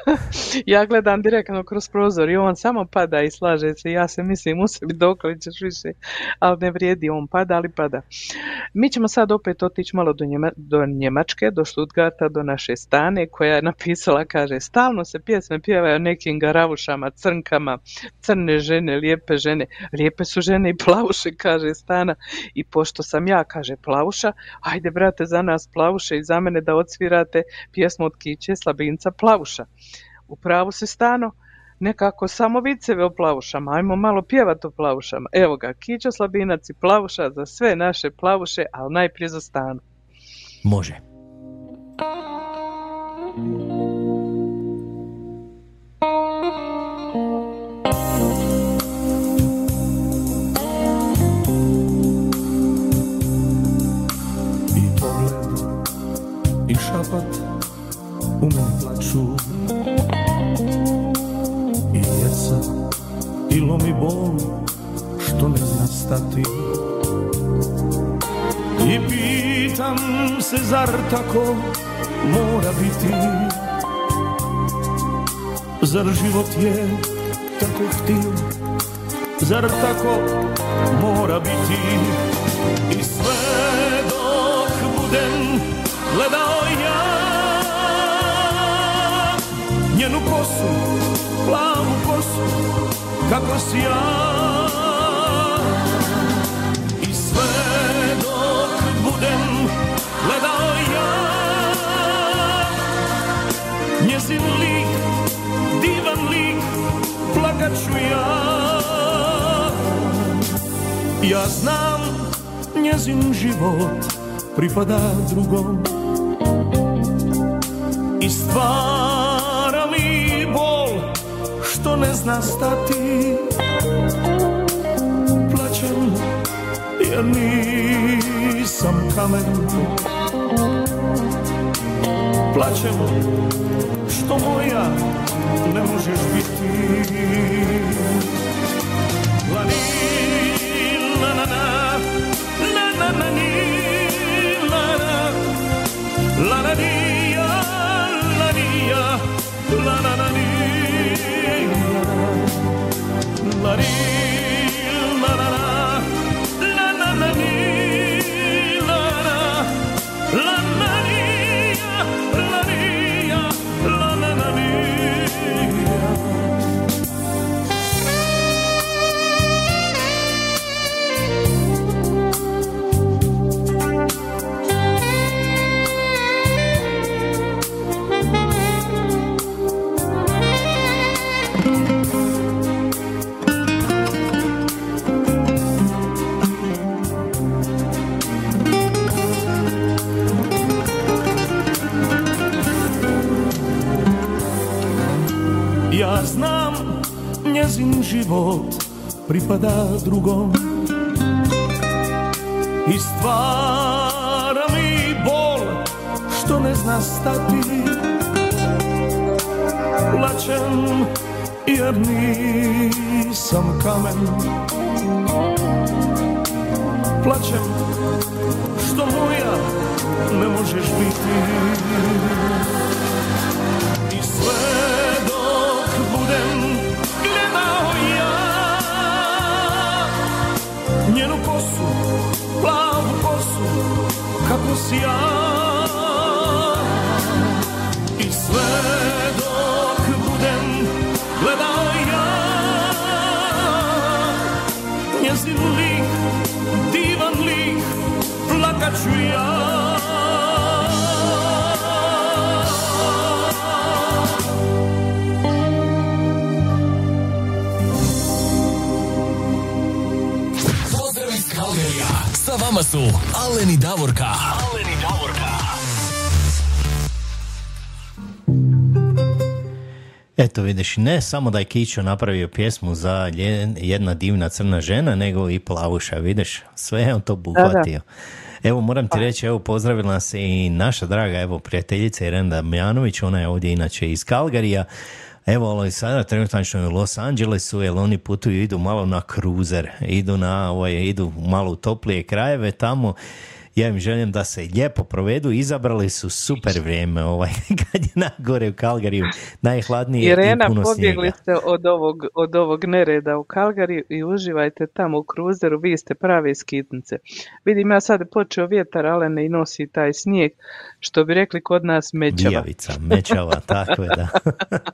<laughs> ja gledam direktno kroz prozor i on samo pada i slaže se. Ja se mislim u sebi dokle ćeš više, ali ne vrijedi, on pada, ali pada. Mi ćemo sad opet otići malo do, Njema- do Njemačke, do Stuttgarta, do naše Stane koja je napisala, kaže, stalno se pjesme pjevaju o nekim garavušama, crnkama, crne žene, lijepe žene. Lijepe su žene i plavuše, kaže Stana. I pošto sam ja, kaže plavuša, ajde brate za nas plavuše i za mene da odsvirate pjesmu od Kiće Slabinca plavuša. U pravu se stano, nekako samo viceve o plavušama, ajmo malo pjevat o plavušama. Evo ga, Kićo Slabinac i plavuša za sve naše plavuše, ali najprije za stanu. Može. I pogled i šapat u meni plaču I jeca i lomi bol što ne zna stati. I pitam se zar tako mora biti? Zar život je tako htiv Zar tako mora biti? I sve dok budem gledao ja Njenu kosu, plavu kosu, kako si ja. I sve dok budem gledao ja Njezin lik, divan lik, plakat ću ja. Ja znam njezin život pripada drugom. I stvara ne zna stati nisam kamen. Plaćem što moja ne možeš biti. La na na, la na na ni, la na. La na ni, la ni, la na na njezin život pripada drugom. I stvara mi bol što ne zna stati. Plaćem jer nisam kamen. Plaćem što moja ne možeš biti. I sve kosu, plavu kosu, kako si ja I sve dok budem gledao ja. Njezin lik, divan lik, plakat ću ja vama su Alen i Davorka. Alen i Davorka. Eto vidiš, ne samo da je Kićo napravio pjesmu za jedna divna crna žena, nego i plavuša, vidiš, sve je on to buhvatio. Evo moram ti reći, evo pozdravila nas i naša draga evo prijateljica Irena Damjanović, ona je ovdje inače iz Kalgarija. Evo, ali sada trenutačno je u Los Angelesu, jer oni putuju, idu malo na kruzer, idu na, ovaj, idu malo u toplije krajeve tamo. Ja im želim da se lijepo provedu, izabrali su super vrijeme, ovaj, <laughs> kad je nagore u Kalgariju, najhladnije Irena, i puno pobjegli snijega. ste od ovog, od ovog nereda u Kalgari i uživajte tamo u kruzeru, vi ste prave skitnice. Vidim ja sad je počeo vjetar, Alene i nosi taj snijeg, što bi rekli kod nas mećava. Bijavica, mečava, <laughs> tako je, da.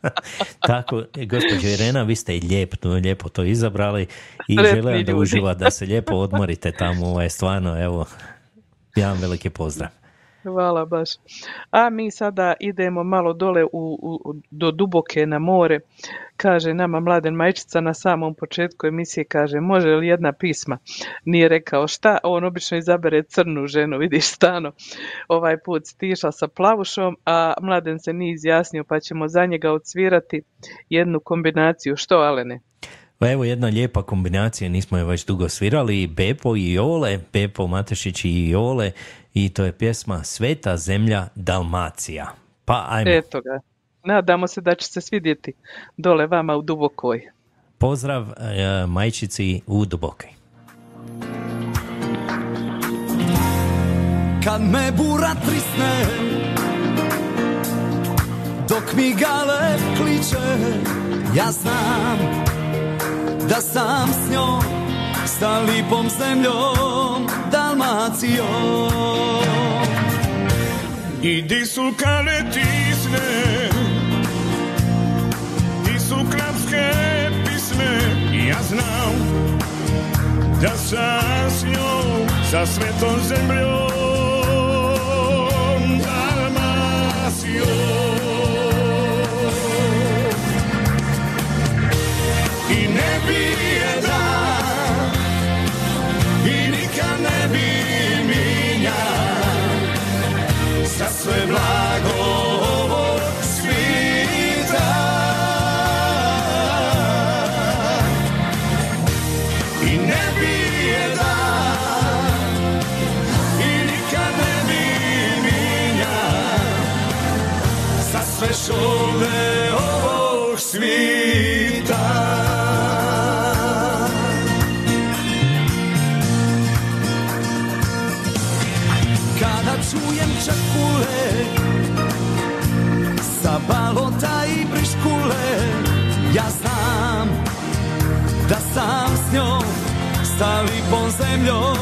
<laughs> tako, e, gospođo Irena, vi ste lijepo, lijepo to izabrali i Lepni želim da uživa, da se lijepo odmorite tamo, ovaj, stvarno, evo, jedan veliki pozdrav. Hvala baš. A mi sada idemo malo dole u, u- do Duboke na more. Kaže nama Mladen Majčica na samom početku emisije, kaže može li jedna pisma? Nije rekao šta, on obično izabere crnu ženu, vidiš stano. Ovaj put stiša sa plavušom, a Mladen se nije izjasnio pa ćemo za njega odsvirati jednu kombinaciju. Što Alene? Pa evo jedna lijepa kombinacija, nismo je već dugo svirali, Bepo i Jole, Bepo Matešić i Jole, i to je pjesma Sveta zemlja Dalmacija. Pa ajmo, Eto ga. Nadamo se da će se svidjeti dole vama u Dubokoj. pozdrav e, majčici u Dubokoj. Kad me bura trisne Dok mi gale kliče Ja znam Da sam s njom Sa lipom zemljom Dalmacijom. I di su kale tisne Di su klapske pisme Ja znam Da sam s njom Sa svetom zemljom Dalmacijom bijeda i nikad ne bi minja za sve blago svita. I ne bijeda i nikad ne bi minja za sve šume ovog svita. Sam s njom Stali pon zemljom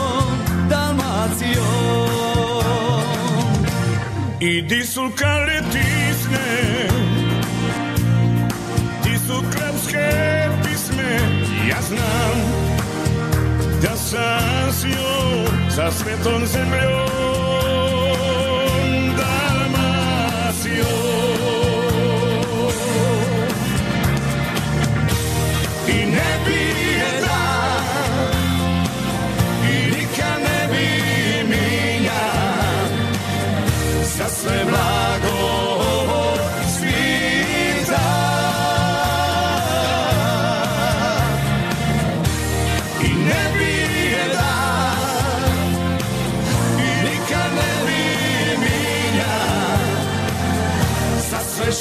Dalmacijom. I di su karetisne Di su krapske pisme? Ja znam Da sam s njom Sa svetom zemljom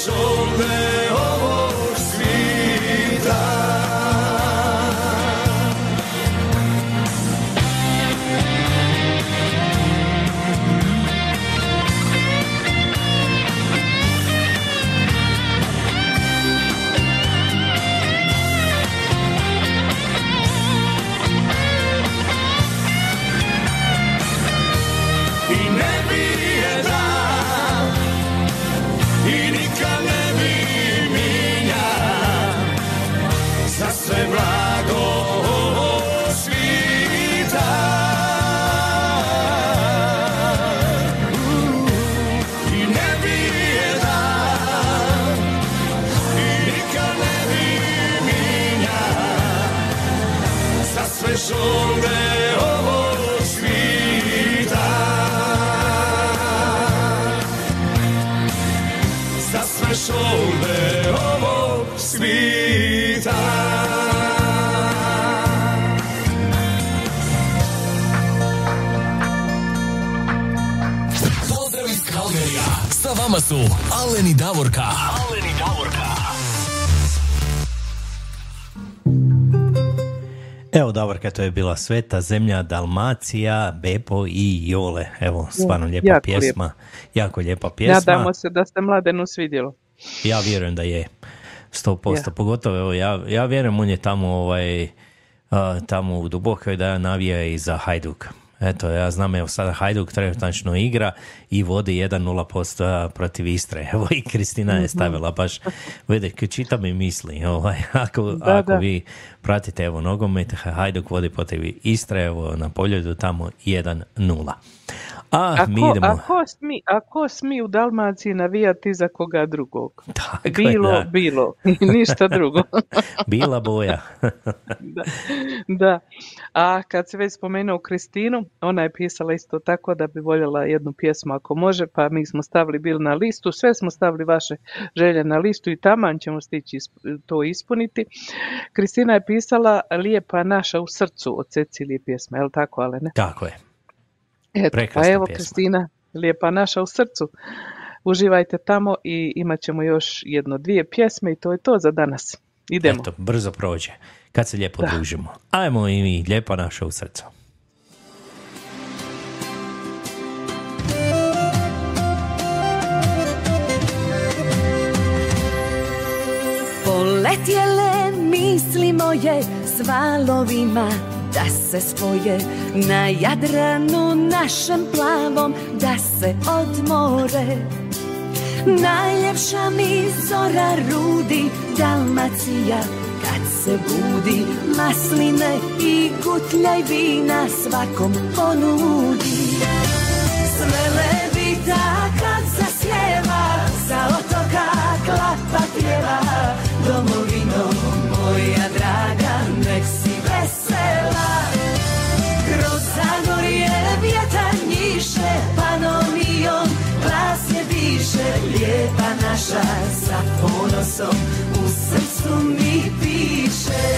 Za ovog svita Pozdrav iz. Sa vama su Alen i Davorka. Alen i Davorka. Evo Davorka, to je bila Sveta zemlja, Dalmacija, Bepo i Jole. Evo, stvarno lijepa jako pjesma. Jako lijepa pjesma. Nadamo se da ste mladenu svidjelo. Ja vjerujem da je. 100%. Ja. Pogotovo, evo, ja, ja vjerujem on je tamo, ovaj, a, tamo u Dubokoj da navija i za Hajduk. Eto, ja znam, evo sada Hajduk trenutačno igra i vodi 1-0% protiv Istre. <laughs> Evo i Kristina Mhm. je stavila baš, vidi, čita mi misli. Ovaj, <laughs> ako, Da, ako da. vi pratite evo nogomet, Hajduk vodi protiv Istre, evo na poljudu tamo 1-0. A, A mi ko, idemo. a, ko smi, a ko smi u Dalmaciji navijati za koga drugog? <laughs> Tako je, Bilo, da. bilo. <laughs> Ništa drugo. <laughs> Bila boja. da. da. A kad se već spomenuo Kristinu, ona je pisala isto tako da bi voljela jednu pjesmu ako može, pa mi smo stavili bili na listu, sve smo stavili vaše želje na listu i taman ćemo stići to ispuniti. Kristina je pisala Lijepa naša u srcu od Cecilije pjesme, je li tako, ale ne? Tako je. Eto, Prekrasna pa evo pjesma. Kristina, Lijepa naša u srcu. Uživajte tamo i imat ćemo još jedno dvije pjesme i to je to za danas. Idemo. Eto, brzo prođe. Kad se lijepo Da. družimo. Ajmo i mi, lijepa naša u srcu. Poletjele misli moje s valovima da se spoje na Jadranu našem plavom da se odmore. Najljepša mi zora rudi Dalmacija kad se budi masline i gutljaj vina svakom ponudi. Sve levita kad zasjeva Sa otoka klapa pjeva Domovino naša sa ponosom u srcu mi piše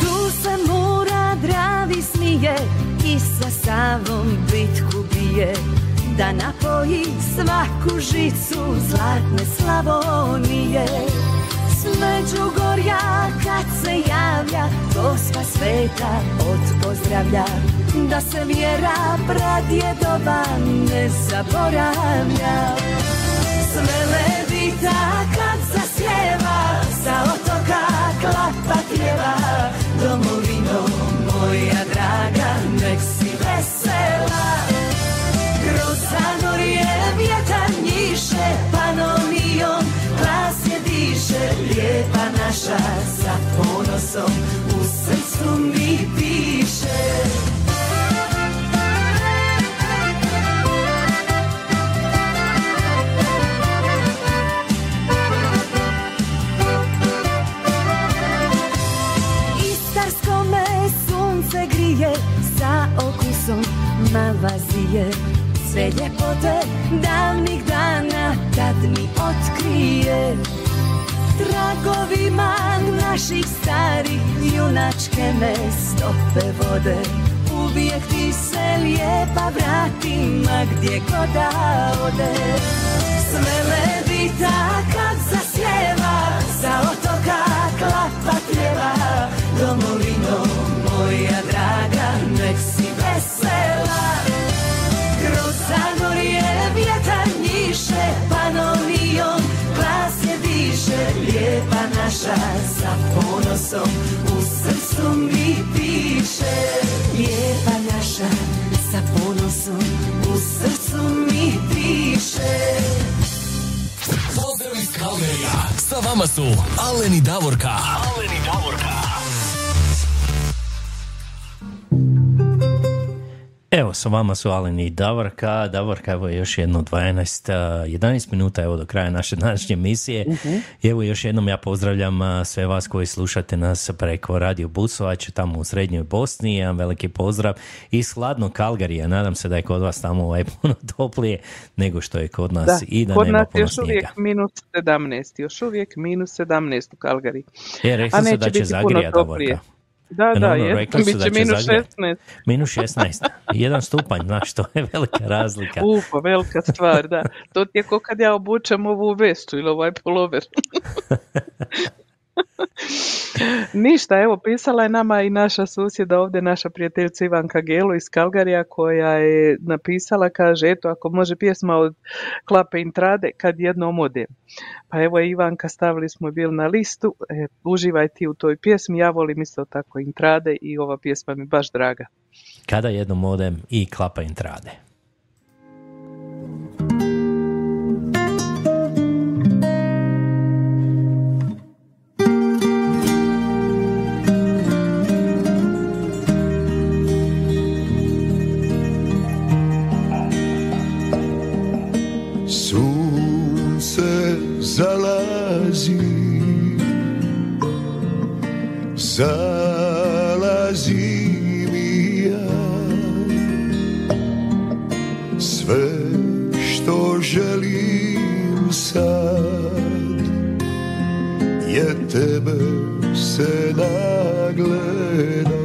Tu se mora dravi smije i sa savom bitku bije da napoji svaku žicu zlatne Slavonije. S Međugorja kad se javlja Gospa sveta od pozdravlja. Da se vjera pradjedova ne zaboravlja. Sve levita kad zasjeva Sa otoka klapa pjeva Domovino moja draga Nek si vesela diše Lijepa naša sa ponosom U srcu mi piše. Istarsko me sunce grije sa okusom mavazije Sve ljepote davnih dana tad mi otkrije Tragovima naših starih junačke me stope vode. Uvijek ti se lijepa vrati ma gdje god da ode. Sve levita kad zasjeva sa otoka klapa pjeva Domovino moja draga nek si vesela Lijepa naša sa ponosom U srcu mi piše Lijepa naša sa ponosom U srcu mi piše Pozdrav iz Kalgerija. Sa vama su Alen i Davorka. Alen i Davorka. Evo, sa vama su Alen i Davorka. Davorka, evo još jedno 12, a, 11 minuta evo do kraja naše današnje emisije. I evo još jednom ja pozdravljam sve vas koji slušate nas preko Radio Busovač tamo u Srednjoj Bosni. Jedan veliki pozdrav iz hladnog Kalgarija. Nadam se da je kod vas tamo ovaj <laughs> puno toplije nego što je kod nas Da, i da kod nema nas puno još uvijek minus 17, još uvijek minus 17 u Kalgari. Je, rekli neće da će zagrijati toplije. Davorka. Da, da, je, rekli su da će minus zagrijati. 16. Minus 16. Jedan stupanj, znaš, to je velika razlika. U, pa velika stvar, da. To ti je ko kad ja obučem ovu vestu ili ovaj polover. <laughs> <laughs> Ništa, evo pisala je nama i naša susjeda ovdje, naša prijateljica Ivanka Gelo iz Kalgarija koja je napisala, kaže, eto ako može pjesma od Klape Intrade kad jednom ode. Pa evo Ivanka, stavili smo bil na listu, e, uživaj ti u toj pjesmi, ja volim isto tako Intrade i ova pjesma mi baš draga. Kada jednom odem i klapa intrade. Sunce zalazi. Zalazim i ja. Sve što želim sad Je tebe se nagleda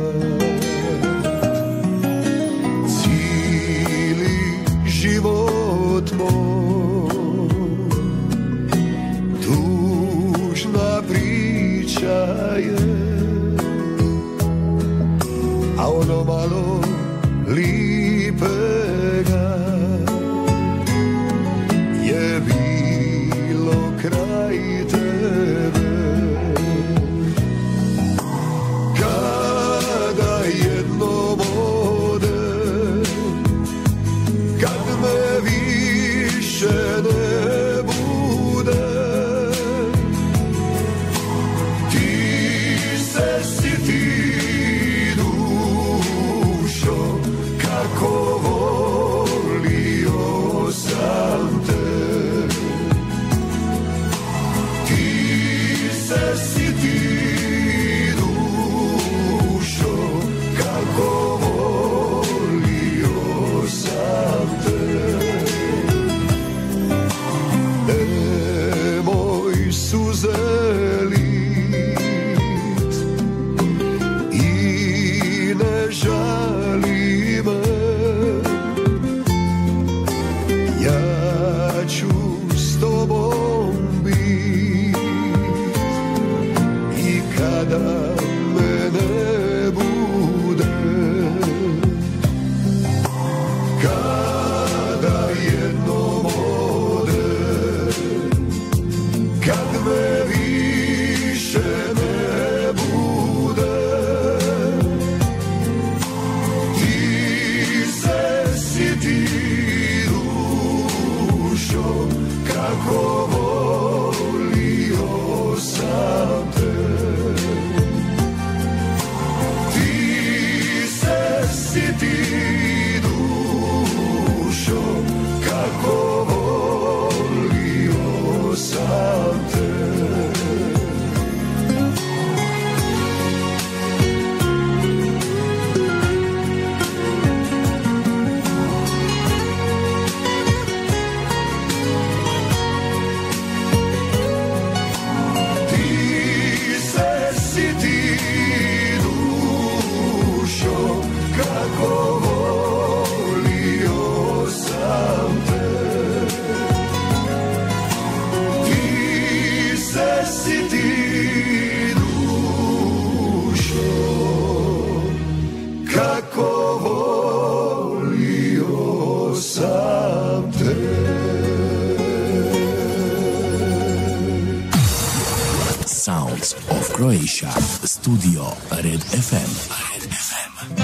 Studio Red FM. Red FM.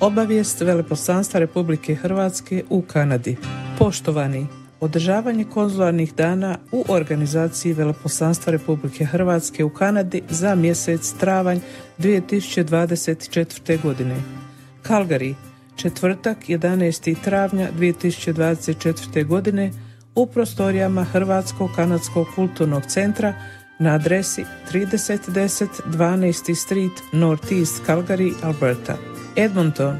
Obavijest Veleposlanstva Republike Hrvatske u Kanadi. Poštovani, održavanje konzularnih dana u organizaciji Veleposlanstva Republike Hrvatske u Kanadi za mjesec travanj 2024. godine. Calgary, četvrtak 11. travnja 2024. godine u prostorijama Hrvatskog kanadskog kulturnog centra na adresi 3010 12. Street Northeast Calgary, Alberta. Edmonton,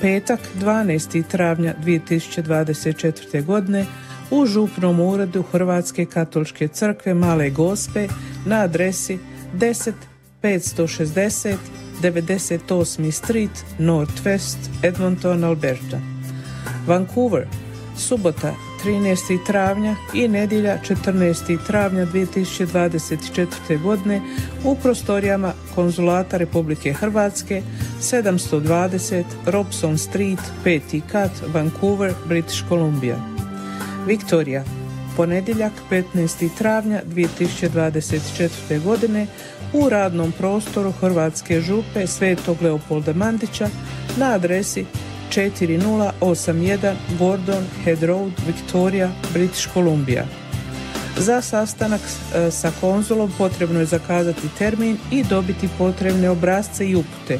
petak 12. travnja 2024. godine u župnom uredu Hrvatske katoličke crkve Male Gospe na adresi 10 560 98. Street Northwest Edmonton, Alberta. Vancouver, subota 13. travnja i nedjelja 14. travnja 2024. godine u prostorijama Konzulata Republike Hrvatske 720 Robson Street 5. kat Vancouver, British Columbia. Viktorija, ponedjeljak 15. travnja 2024. godine u radnom prostoru Hrvatske župe Svetog Leopolda Mandića na adresi 4081 Gordon Head Road, Victoria, British Columbia. Za sastanak e, sa konzulom potrebno je zakazati termin i dobiti potrebne obrazce i upute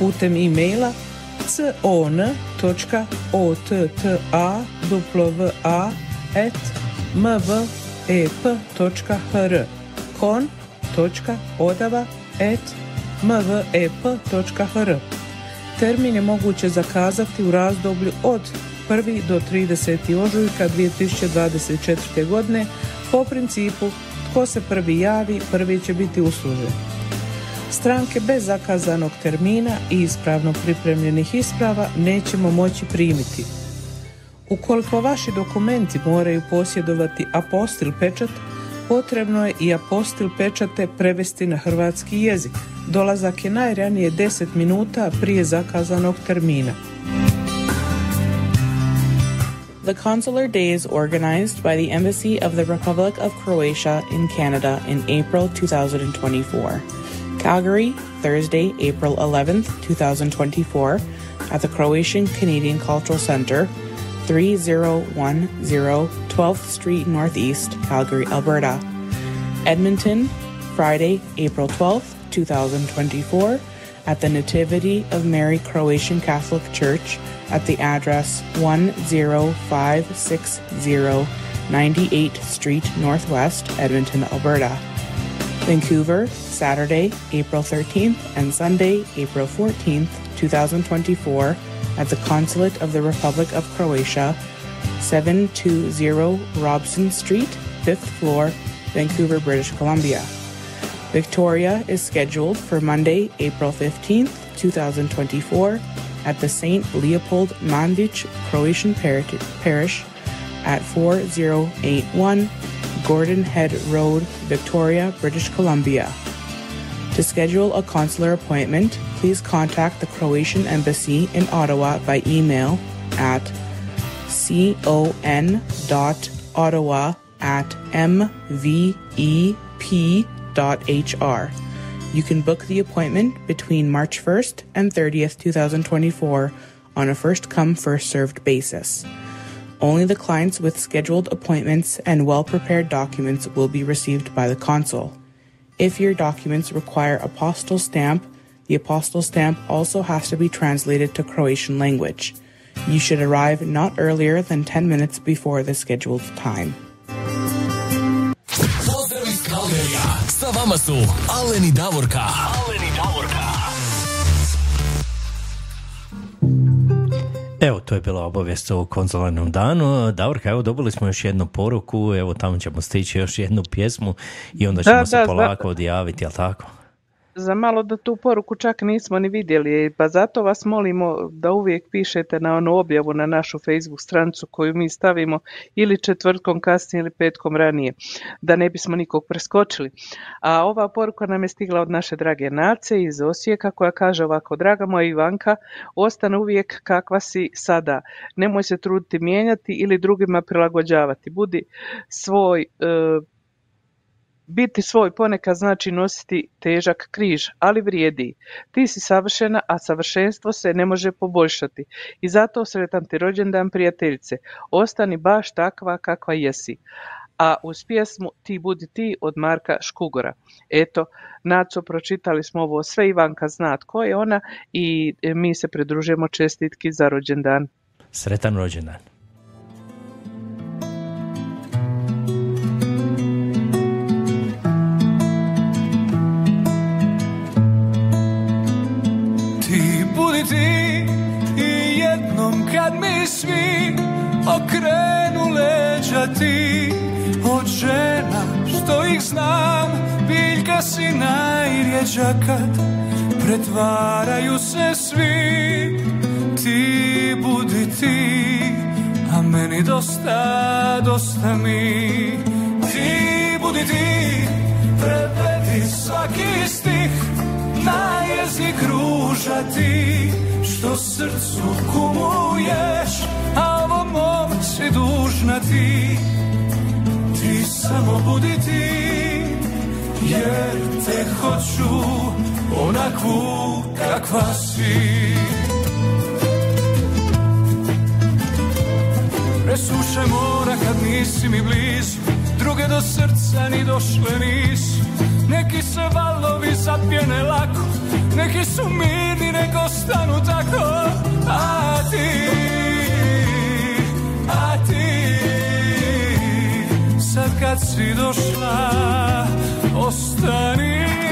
putem e-maila con.otta.wa at Termin je moguće zakazati u razdoblju od 1. do 30. ožujka 2024. godine po principu tko se prvi javi, prvi će biti uslužen. Stranke bez zakazanog termina i ispravno pripremljenih isprava nećemo moći primiti. Ukoliko vaši dokumenti moraju posjedovati apostil pečat, potrebno je i apostil pečate prevesti na hrvatski jezik. Dolazak je najranije 10 minuta prije zakazanog termina. The Consular Days organized by the Embassy of the Republic of Croatia in Canada in April 2024. Calgary, Thursday, April 11th, 2024, at the Croatian Canadian Cultural Center, 3010 12th Street Northeast, Calgary, Alberta. Edmonton, Friday, April 12th, 2024, at the Nativity of Mary Croatian Catholic Church at the address 10560 98th Street Northwest, Edmonton, Alberta. Vancouver, Saturday, April 13th, and Sunday, April 14th, 2024, at the Consulate of the Republic of Croatia, 720 Robson Street, 5th floor, Vancouver, British Columbia. Victoria is scheduled for Monday, April 15th, 2024, at the St. Leopold Mandic Croatian Par- Parish at 4081 Gordon Head Road, Victoria, British Columbia. To schedule a consular appointment, please contact the Croatian Embassy in Ottawa by email at con.ottawa at mvep.hr. You can book the appointment between March 1st and 30th, 2024 on a first come, first served basis. Only the clients with scheduled appointments and well prepared documents will be received by the consul. If your documents require apostille stamp, the apostille stamp also has to be translated to Croatian language. You should arrive not earlier than 10 minutes before the scheduled time. Pozdrav iz. Sa vama su Aleni Davorka. Aleni Evo, to je bila obavijest o konzularnom danu. Davorka, evo, dobili smo još jednu poruku, evo, tamo ćemo stići još jednu pjesmu i onda ćemo Da, se da, polako odjaviti, jel tako? Za malo da tu poruku čak nismo ni vidjeli, pa zato vas molimo da uvijek pišete na onu objavu na našu Facebook stranicu koju mi stavimo ili četvrtkom kasnije ili petkom ranije, da ne bismo nikog preskočili. A ova poruka nam je stigla od naše drage Nace iz Osijeka koja kaže ovako, draga moja Ivanka, ostane uvijek kakva si sada, nemoj se truditi mijenjati ili drugima prilagođavati, budi svoj e, biti svoj ponekad znači nositi težak križ, ali vrijedi. Ti si savršena, a savršenstvo se ne može poboljšati. I zato sretan ti rođendan prijateljice. Ostani baš takva kakva jesi. A uz pjesmu Ti budi ti od Marka Škugora. Eto, Naco, pročitali smo ovo sve, Ivanka zna tko je ona i e, mi se pridružujemo čestitki za rođendan. Sretan rođendan. Ti i jednom kad mi svi okrenu leđa ti. Od žena što ih znam biljka si najrjeđa kad pretvaraju se svi. Ti budi ti a meni dosta dosta mi. Ti budi ti prevedi svaki stih na jezik ruža ti što srcu kumuješ a ovom mom dužna ti. Ti samo budi ti jer te hoću onakvu kakva si. Presuše mora kad nisi mi blizu Druge do srca ni došle nisu. Neki se valovi zapjene lako Neki su mirni, nek ostanu tako. A ti, a ti Sad kad si došla Ostani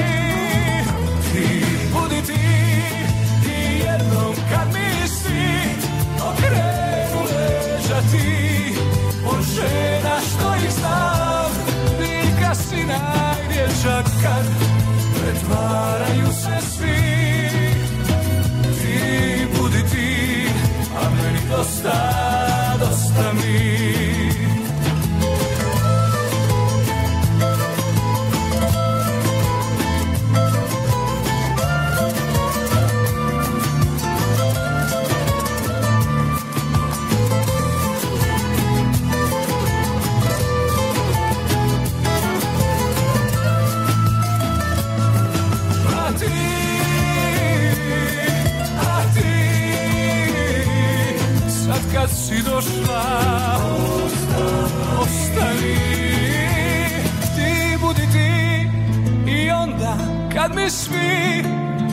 Najrjeđa kad Pretvaraju se svi. Ti budi ti A meni dosta, dosta mi došla Ostani Ti budi ti I onda kad mi svi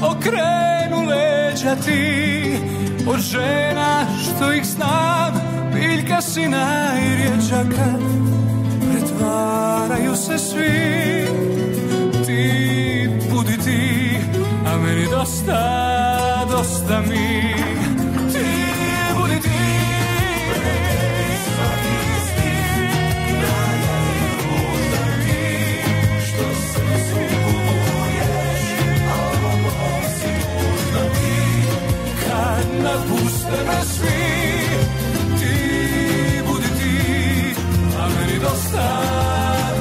Okrenu leđa ti Od žena što ih znam Biljka si najrjeđa kad Pretvaraju se svi ti budi ti, a meni dosta, dosta mi. Kad napuste me svi, ti budi ti, a meni dosta,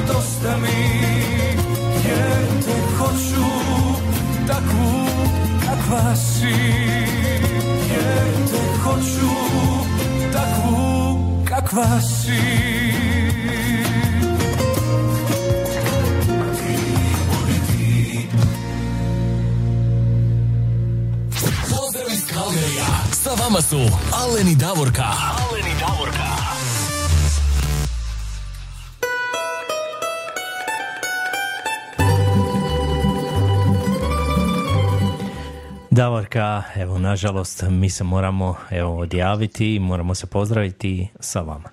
dosta mi. Jer te hoću takvu kakva si Jer te hoću takvu kakva si Sa vama su Alen i Davorka. Alen i Davorka. Davorka, evo nažalost mi se moramo evo odjaviti i moramo se pozdraviti sa vama.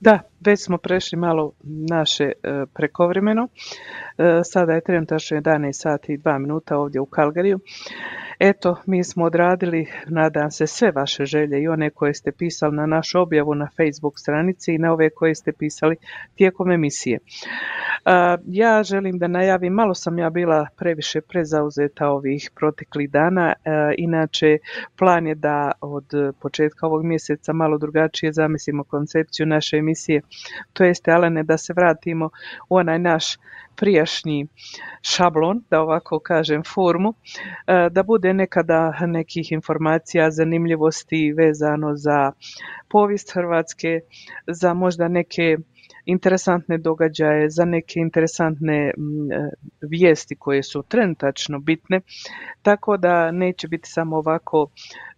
Da, već smo prešli malo naše e, prekovremeno. E, sada je trenutačno 11 sati i 2 minuta ovdje u Kalgariju. Eto, mi smo odradili, nadam se, sve vaše želje i one koje ste pisali na našu objavu na Facebook stranici i na ove koje ste pisali tijekom emisije. Ja želim da najavim, malo sam ja bila previše prezauzeta ovih proteklih dana, inače plan je da od početka ovog mjeseca malo drugačije zamislimo koncepciju naše emisije, to jeste Alene da se vratimo u onaj naš prijašnji šablon, da ovako kažem formu, e, da bude nekada nekih informacija, zanimljivosti vezano za povijest Hrvatske, za možda neke interesantne događaje, za neke interesantne mm, e, vijesti koje su trenutačno bitne, tako da neće biti samo ovako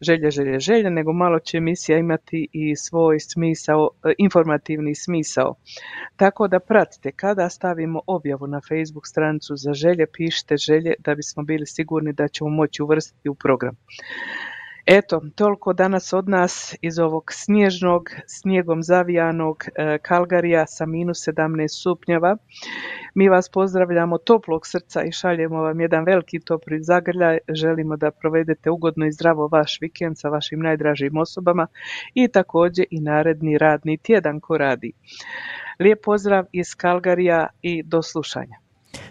želje, želje, želje, nego malo će emisija imati i svoj smisao, e, informativni smisao. Tako da pratite kada stavimo objavu na Facebook stranicu za želje, pišite želje da bismo bili sigurni da ćemo moći uvrstiti u program. Eto, toliko danas od nas iz ovog snježnog, snijegom zavijanog e, Kalgarija sa minus 17 stupnjeva. Mi vas pozdravljamo toplog srca i šaljemo vam jedan veliki topli zagrljaj. Želimo da provedete ugodno i zdravo vaš vikend sa vašim najdražim osobama i također i naredni radni tjedan ko radi. Lijep pozdrav iz Kalgarija i do slušanja.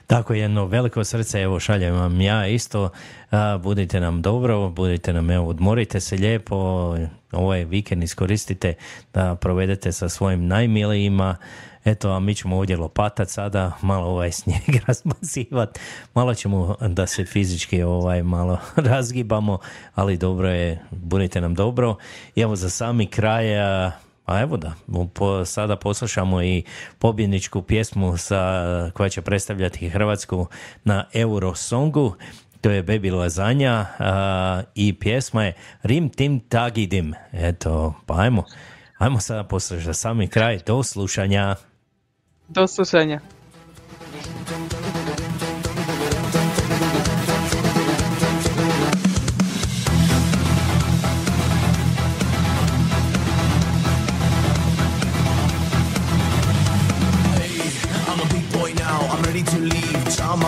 Tako jedno veliko srce, evo šaljem vam ja isto, a, budite nam dobro, budite nam, evo, odmorite se lijepo, ovaj vikend iskoristite da provedete sa svojim najmilijima, eto, a mi ćemo ovdje lopatat sada, malo ovaj snijeg <laughs> razmazivat, malo ćemo da se fizički ovaj malo <laughs> razgibamo, ali dobro je, budite nam dobro. I evo za sami kraj, pa evo da, po, sada poslušamo i pobjedničku pjesmu sa, koja će predstavljati Hrvatsku na Eurosongu. To je Baby Lazanja a, i pjesma je Rim Tim Tagidim. Eto, pa ajmo, ajmo sada poslušati sami kraj. Do slušanja. Do slušanja.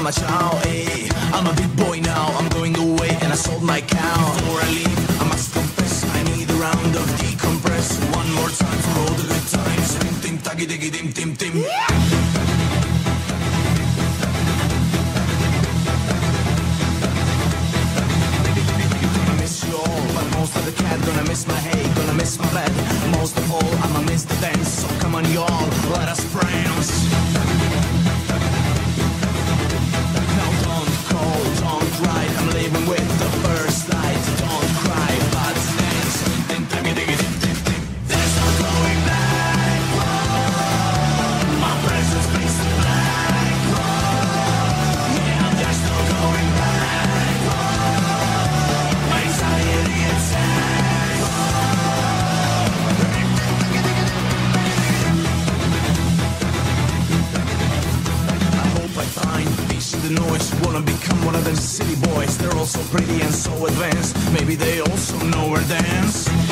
Mama, ciao, hey. I'm a big boy now, I'm going away, and I sold my cow. Before I leave, I must confess, I need a round of decompress. One more time for all the good times. Rim, tim, tagi, digi, dim, you all, but most of the cat gonna miss my hay, gonna miss my bed. Most of all, I'ma miss the dance. So come on, y'all, let us prance. Write. With the first light. Don't cry, but. There's no going back. My presence black. Yeah, there's no going back. My anxiety. I hope I find peace in the noise. Become one of them city boys. They're all so pretty and so advanced. Maybe they also know where dance.